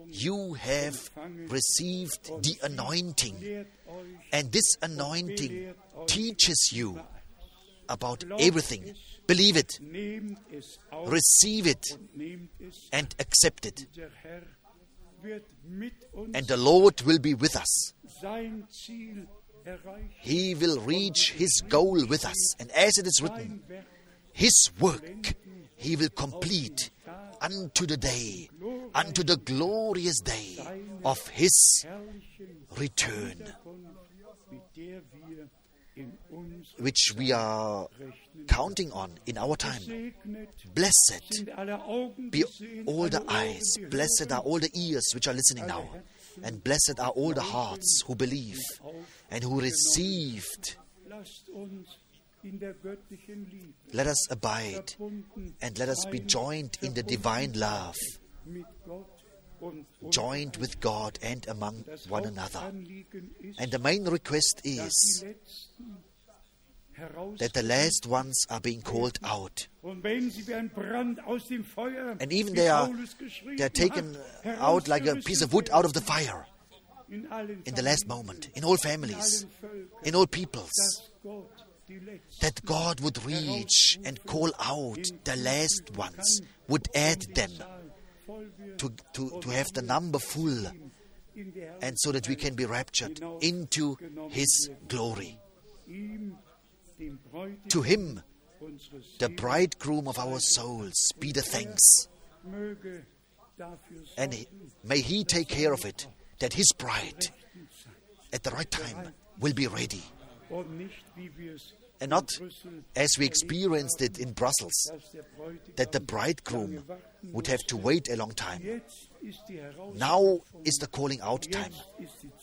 You have received the anointing, and this anointing teaches you about everything. Believe it, nehmt es auf receive it, und nehmt es. and accept it. Der Herr wird mit uns And the Lord will be with us. sein Ziel erreichen, He will reach His goal with us. And as it is written, His work He will complete unto the day, unto the glorious day of His return, Which we are counting on in our time. Blessed be all the eyes, blessed are all the ears which are listening now, and blessed are all the hearts who believe and who received. Let us abide and let us be joined in the divine love, mit Gott und uns. joined with God and among one another. And the main request is die Letzten heraus that the last ones are being called out. und wenn sie wie ein Brand aus dem Feuer, And even they are, they are taken out like a piece of wood out of the fire in the last moment, in all families, in all peoples. dass Gott die Letzten That God would reach and call out the last ones, would add them to, to, to have the number full, and so that we can be raptured into His glory. To Him, the bridegroom of our souls, be the thanks. And may He take care of it, that His bride, at the right time, will be ready. And not as we experienced it in Brussels, that the bridegroom would have to wait a long time. Now is the calling out time.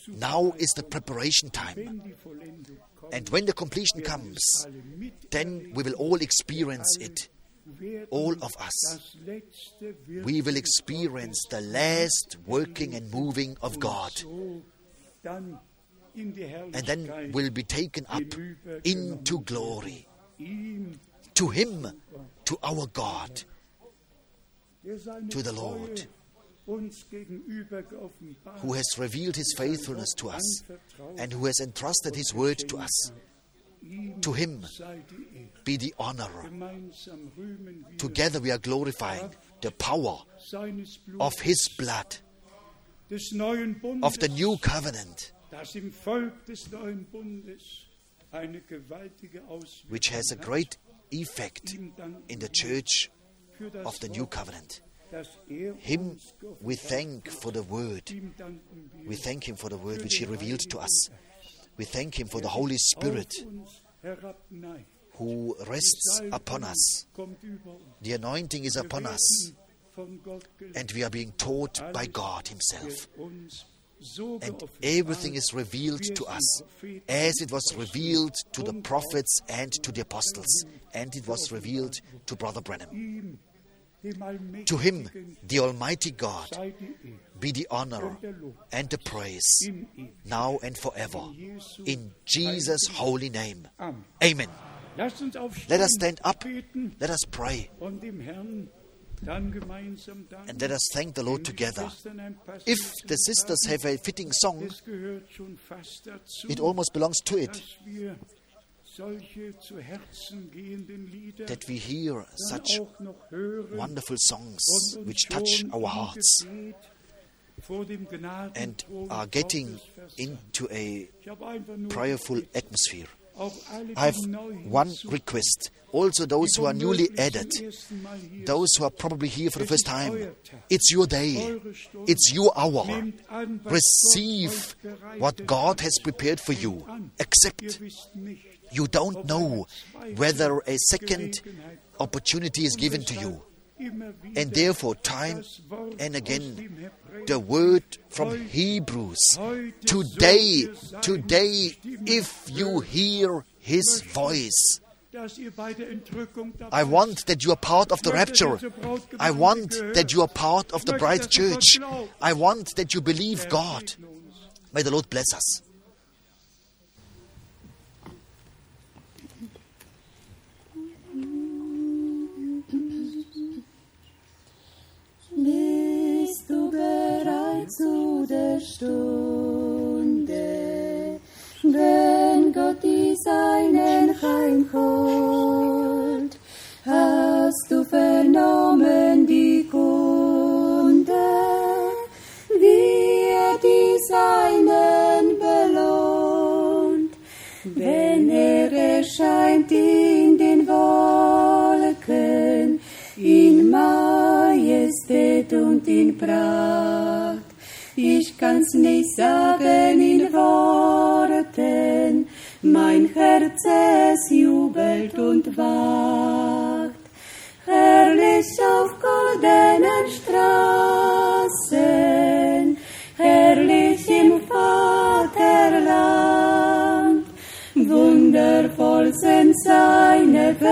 Now is the preparation time. And when the completion comes, then we will all experience it. All of us. We will experience the last working and moving of God. And then we'll be taken up into glory. To Him, to our God, to the Lord. uns gegenüber geoffenbart who has revealed His faithfulness to us and who has entrusted His word to us. To Him sei die Ehre. be the honor. Gemeinsam rühmen wir Together we are glorifying the power of His blood, des neuen Bundes, of the new covenant, das im Volk des neuen Bundes eine gewaltige Auswirkung which has a great effect in the church of the new covenant. Him we thank for the word. We thank Him for the word which He revealed to us. We thank Him for the Holy Spirit who rests upon us. The anointing is upon us, and we are being taught by God Himself. Wird uns so And everything is revealed to us as it was revealed to the prophets er and to the apostles, and it was revealed to Brother Branham. ihm, dem Allmächtigen, To him, the Almighty God, sei die Ehre be the honor und der Lob and the praise, now and forever. In Jesus' holy name. Amen. Amen. Lasst uns aufstehen, Let us stand up, let us pray, and let us thank the Lord together. If the sisters have a fitting song, it almost belongs to it that we hear such wonderful songs which touch our hearts and are getting into a prayerful atmosphere. I have one request. Also, those who are newly added, zum ersten Mal hier those who are probably here for the first time, it's your day, it's your hour. Nehmt an, was Receive Gott euch bereitet what God has prepared for you. Accept. Ihr wisst nicht, You don't know whether a second opportunity is given to you. And therefore, time and again, the word from Hebrews. Today, today, if you hear his voice, I want that you are part of the rapture. I want that you are part of the bride church. I want that you believe God. May the Lord bless us. Du bereit zu der Stunde, wenn Gott die Seinen heimholt? Hast du vernommen die Kunde, wie er die Seinen belohnt, wenn er erscheint in Majestät und in Pracht. Ich kann's nicht sagen in Worten, mein Herz es jubelt und wacht. Herrlich auf goldenen Straßen, herrlich im Vaterland, Wunder Wundervoll sind seine Werke,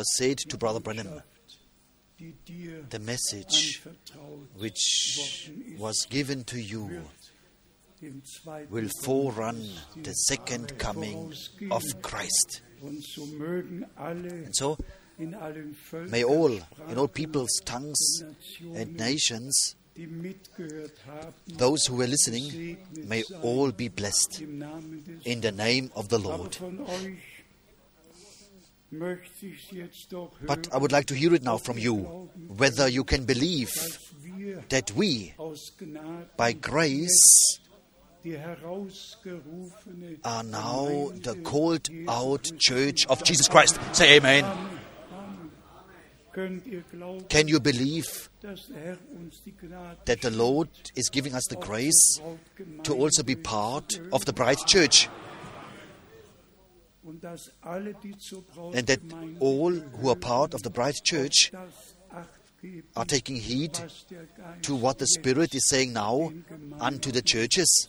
was said to Brother Branham, the message which was given to you will forerun the second coming of Christ. And so may all, in all peoples, tongues, and nations, those who were listening, may all be blessed in the name of the Lord. But I would like to hear it now from you whether you can believe that we, by grace, are now the called out church of Jesus Christ. Say amen. Amen. Amen. Könnt ihr glauben, Can you believe dass der Herr uns die Gnade that the Lord is giving us the grace to also be part of the bride church and that all who are part of the bride church das Acht geben, are taking heed was der Geist to what the Spirit is saying now unto the churches?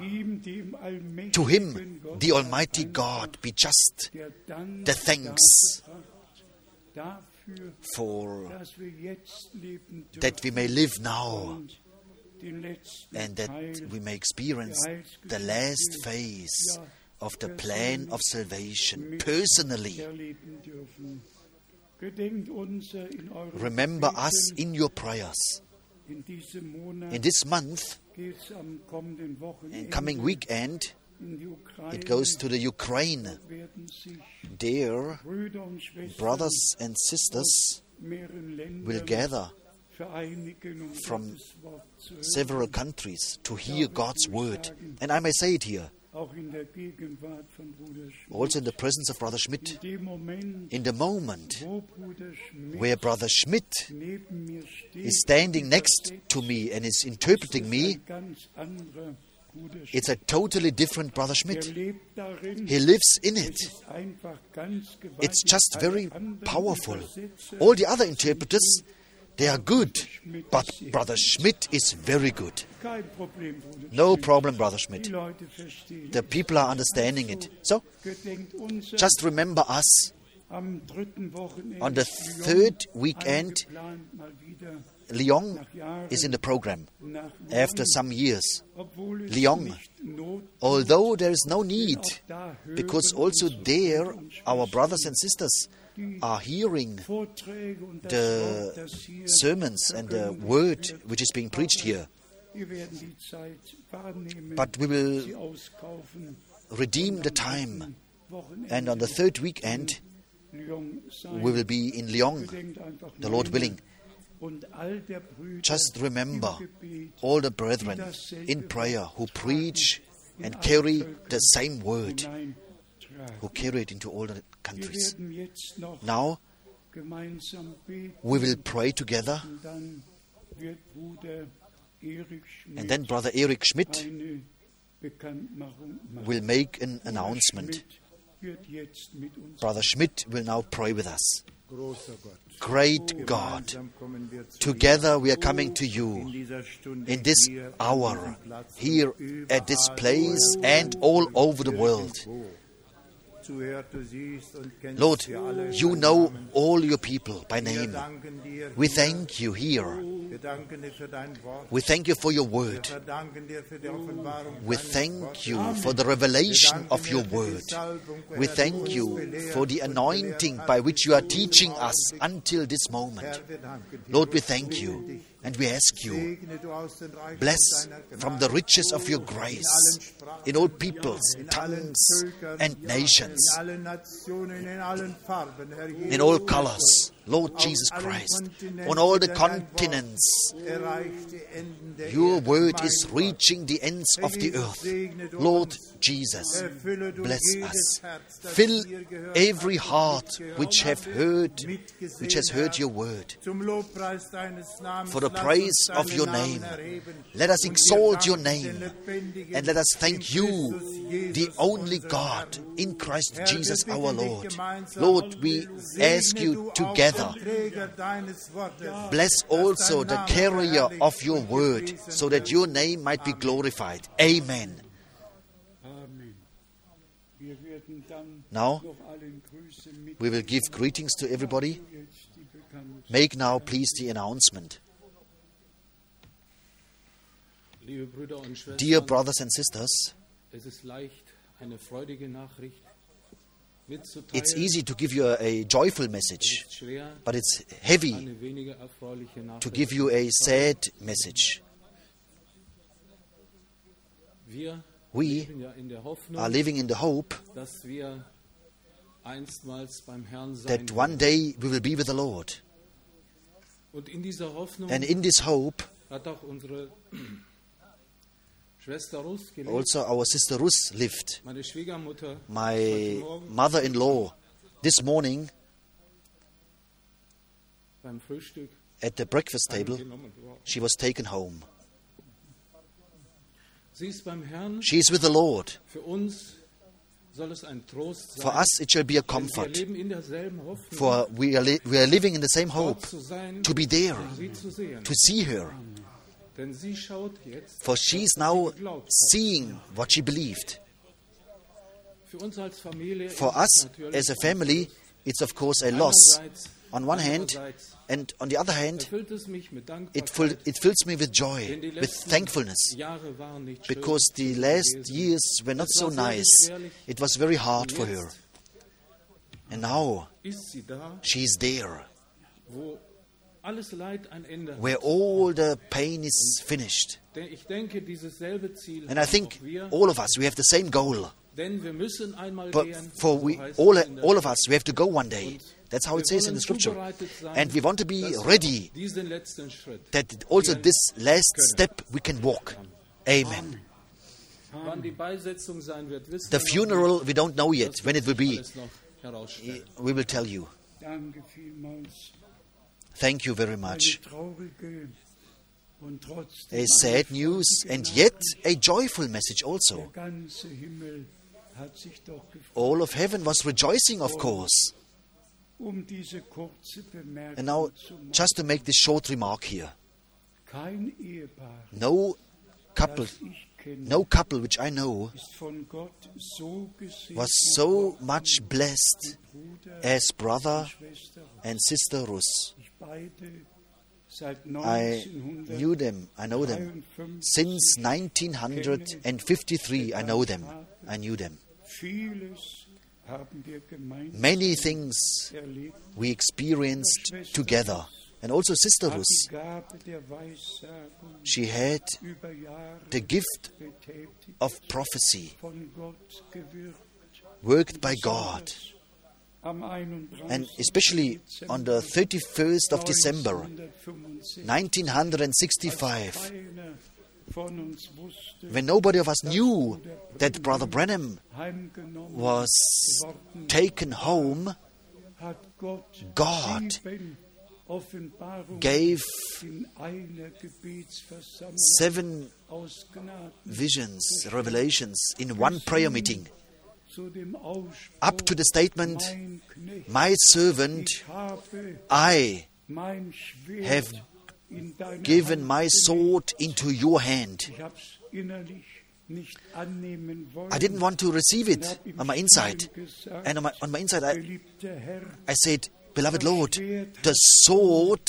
ihm, dem allmächtigen To Him, the Almighty God, be just the thanks for dass wir jetzt leben dürfen that we may live now und den letzten and that we may experience the last phase of the plan of salvation personally. in Remember us in your prayers. In In this month, and coming weekend, in it goes to the Ukraine. There, brothers and sisters will gather from several countries to hear God's word. And I may say it here, Auch in der Gegenwart von Bruder Schmidt. also in the presence of Brother Schmidt. In dem Moment, In the moment wo Bruder Schmidt where Brother Schmidt neben mir steht, is standing next to me and is interpreting me, ein ganz anderer Bruder Schmidt. It's a totally different Brother Er Schmidt. He lives in it. ist einfach ganz gewaltig. It's just very powerful. All the other interpreters, they are good, but Brother Schmidt is very good. No problem, Brother Schmidt. The people are understanding it. So just remember us On the third weekend, Lyon is in the program after some years. Lyon. Although there is no need, because also there our brothers and sisters are hearing the sermons and the word which is being preached here. But we will redeem the time, and on the third weekend we will be in Lyon, the Lord willing. Just remember all the brethren in prayer who preach and carry the same word. Who carry it into all the countries. werden jetzt noch Now we will pray together, und dann wird Bruder Erich Schmidt and then Brother Eric Schmidt eine Bekanntmachung machen. will make an announcement. Schmidt wird jetzt mit uns Brother Schmidt will now pray with us. Great God, Gemeinsam kommen wir zu together we are coming to you in this hour, here at this place and all over the world. Lord, you know all your people by name. We thank you here. We thank you for your word. We thank you for the revelation of your word. We thank you for the anointing by which you are teaching us until this moment. Lord, we thank you and we ask you, bless from the riches of your grace in all peoples, tongues, and nations, in all colors, Lord Jesus Christ, on all the continents. Erreicht die Enden der Your word is reaching the ends of the earth. Lord Jesus, bless us. Fill every heart which have heard, which has heard your word. Zum Lobpreis deines Namens, For the praise of your name. Let us exalt your name and let us thank you, the only God, in Christ Jesus our Lord. Lord, we ask you auch together, den Träger deines Wortes, bless also the carrier of your word, so that your name might be glorified. Amen. Amen. Wir werden dann Now, noch allen Grüße mit we will give greetings to everybody. jetzt die Bekannten. Make now, please, the announcement. Liebe Brüder und Schwestern, Dear brothers and sisters, it's easy to give you a, a joyful message, but it's heavy eine weniger erfreuliche to give you a sad message. We leben ja in der Hoffnung, are living in the hope dass wir einstmals beim Herrn sein that one day we will be with the Lord. Und in dieser Hoffnung And in this hope, also our sister Ruth lived. My mother in law, this morning at the breakfast table, she was taken home. Sie ist beim Herrn. She is with the Lord. Für uns soll es ein Trost sein. For us, it shall be a comfort. leben in derselben Hoffnung, For we are, li- we are living in the same hope to be there, sie zu sehen. to see her. Denn sie schaut jetzt For she is now seeing what she believed. für uns als Familie For us as a family, it's of course a loss. on one hand, and on the other hand, erfüllt es mich mit it, it fills me with joy, with thankfulness, Jahre waren nicht schön because the last years were not so nice. It was very hard for her. And now ist sie da, she is there, where all the pain is finished. Denn ich denke, dieses selbe Ziel And I think all of us, we have the same goal. denn wir müssen einmal But for we, all, es in der all of us, we have to go one day. That's how it says in the scripture. And we want to be ready diesen letzten Schritt. that also this last step we can walk. Amen. Wann die Beisetzung sein wird, wissen The funeral, we don't know yet when it will be. alles noch herausstellen. We will tell you. Thank you very much. traurige Und trotzdem a sad news and yet a joyful message also. ganze Himmel hat sich doch gefreut. All of heaven was rejoicing, of course. Um diese kurze Bemerkung And now, just to make this short remark here no couple, das ich kenne, no couple which I know ist von Gott so gesegnet was so much blessed as brother and sister Rus. Ich beide seit I knew them, I know them. Since 1953, I know them, I knew them. Vieles haben wir gemeinsam Many things we experienced together. And also Sister Hat Rus, die Gabe der Weissagung she had the gift of prophecy, von Gott gewirkt. worked by God. Am 31. And especially on the 31st of December 1965, 1965, keiner von uns wusste, when nobody of us knew that Brother Branham was taken home, God gave seven visions, revelations in one prayer meeting, up to the statement, My servant, I have given my sword into your hand. I didn't want to receive it on my inside. And on my, on my inside, I, I said, Beloved Lord, the sword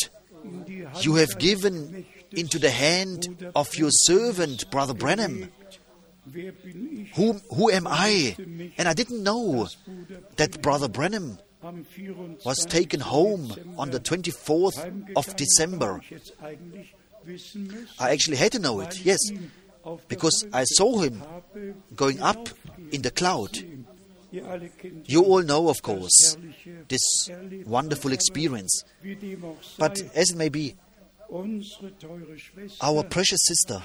you have given into the hand of your servant, Brother Branham. Who, who am I? And I didn't know that Brother Branham am 24. was taken home on the 24th of December. I actually had to know it, yes, because I saw him going up in the cloud. You all know, of course, this wonderful experience. But as it may be, our precious sister,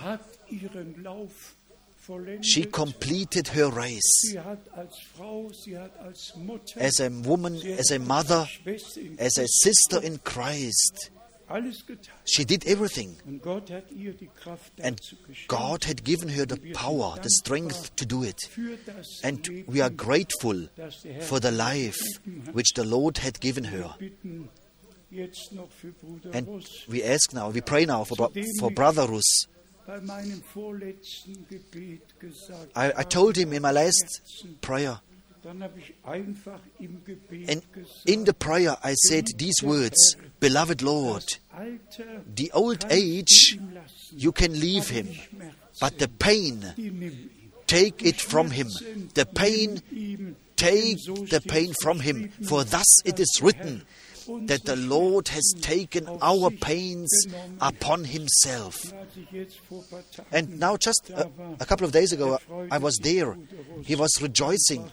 hat ihren Lauf vollendet. she completed her race. Sie hat als Frau, sie hat als Mutter, As a woman, as a mother, as a sister in Christ, she did everything. Und Gott hat ihr die Kraft And. God had given her the power, the strength to do it. And we are grateful das der Herr for the life which the Lord had given her. bitten jetzt noch für Bruder And we ask now, we pray now for, for Brother Rus. Bei meinem vorletzten Gebet gesagt I, I told him in my last prayer, Dann habe ich einfach im Gebet and in the prayer I said these words Beloved Lord, the old age, you can leave him, but the pain, die nimm ihm. take it from him. The pain, take the pain from him. For thus it is written that the Lord has taken our pains upon himself. And now, just a, a couple of days ago, I was there. He was rejoicing.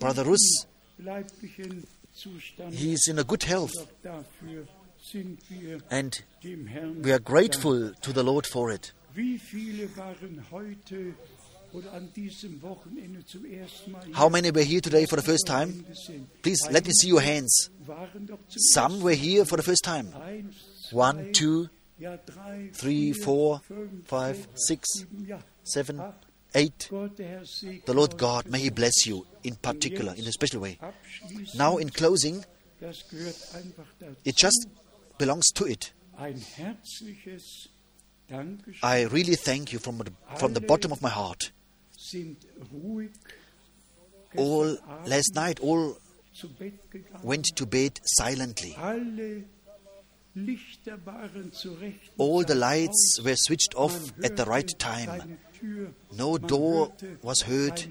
Brother Rus. He is in a good health, and we are grateful to the Lord for it. Wie viele waren heute oder an diesem Wochenende zum ersten Mal How many were here today for the first time? Please let me see your hands. Waren doch zum Some were here for the first time. One, two, three, four, five, six, seven, eight. Gott, der Herr segne The Lord. God, may He bless you in particular, in a special way. Now, in closing, das gehört einfach dazu. it just belongs to it. Ein herzliches Dankeschön I really thank you from the, from the bottom of my heart. All last night, all zu Bett gegangen. went to bed silently. Alle Lichter waren zu rechten All the lights were switched off at the right time. No door was heard,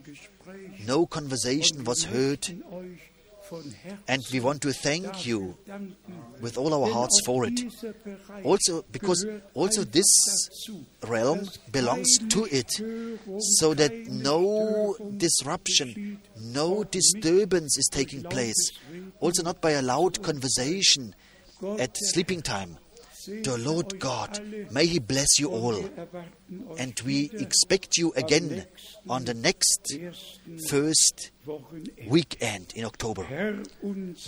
no conversation was heard, and we want to thank you with all our hearts for it. Also, because also this realm belongs to it, so that no disruption, no disturbance is taking place, also not by a loud conversation at sleeping time. The Lord God, may He bless you all, and we expect you again on the next first weekend in October.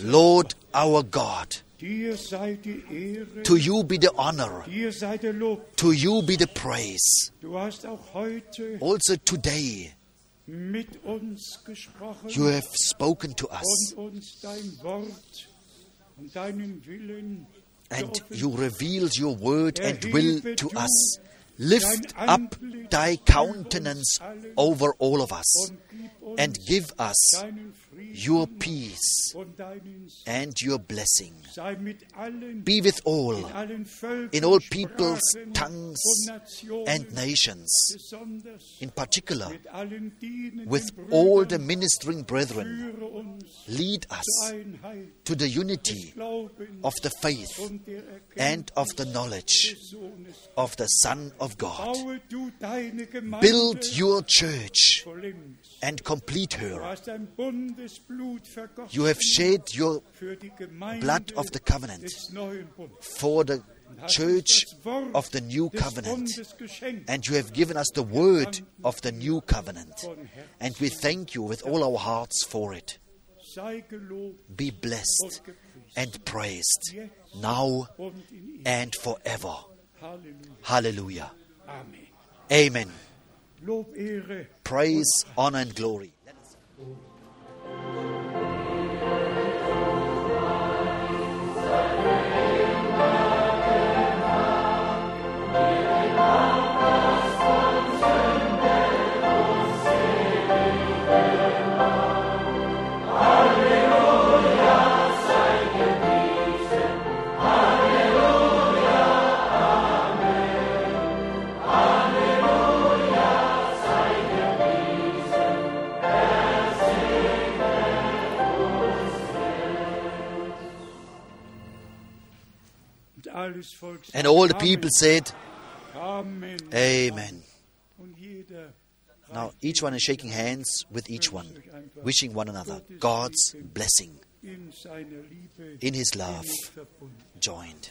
Lord our God, To you be the honor. To you be the praise. Also today, you have spoken to us und uns dein Wort und deinen Willen and you revealed your word and will to us. Lift up thy countenance over all of us und gib uns and give us your peace und deinen Segen. and your blessing. sei mit allen, Be with all, in all peoples, tongues, and nations, in particular mit allen dienenden with all the ministering brethren. Lead us to the unity of the faith and of the knowledge of the Son of God. Deine Gemeinde Build your church and complete her. hast dein Bundesblut vergossen You have shed your für die Gemeinde blood of the covenant des neuen Bundes. for the church uns das Wort of the new covenant. And you have given us the word of the new covenant. And we thank you with all our hearts for it. Be blessed and praised now Und in ihm. and forever. Halleluja. Hallelujah. Amen. Amen. Praise, honor, and glory. And all the people said, Amen. Now, each one is shaking hands with each one, wishing one another God's blessing in his love joined.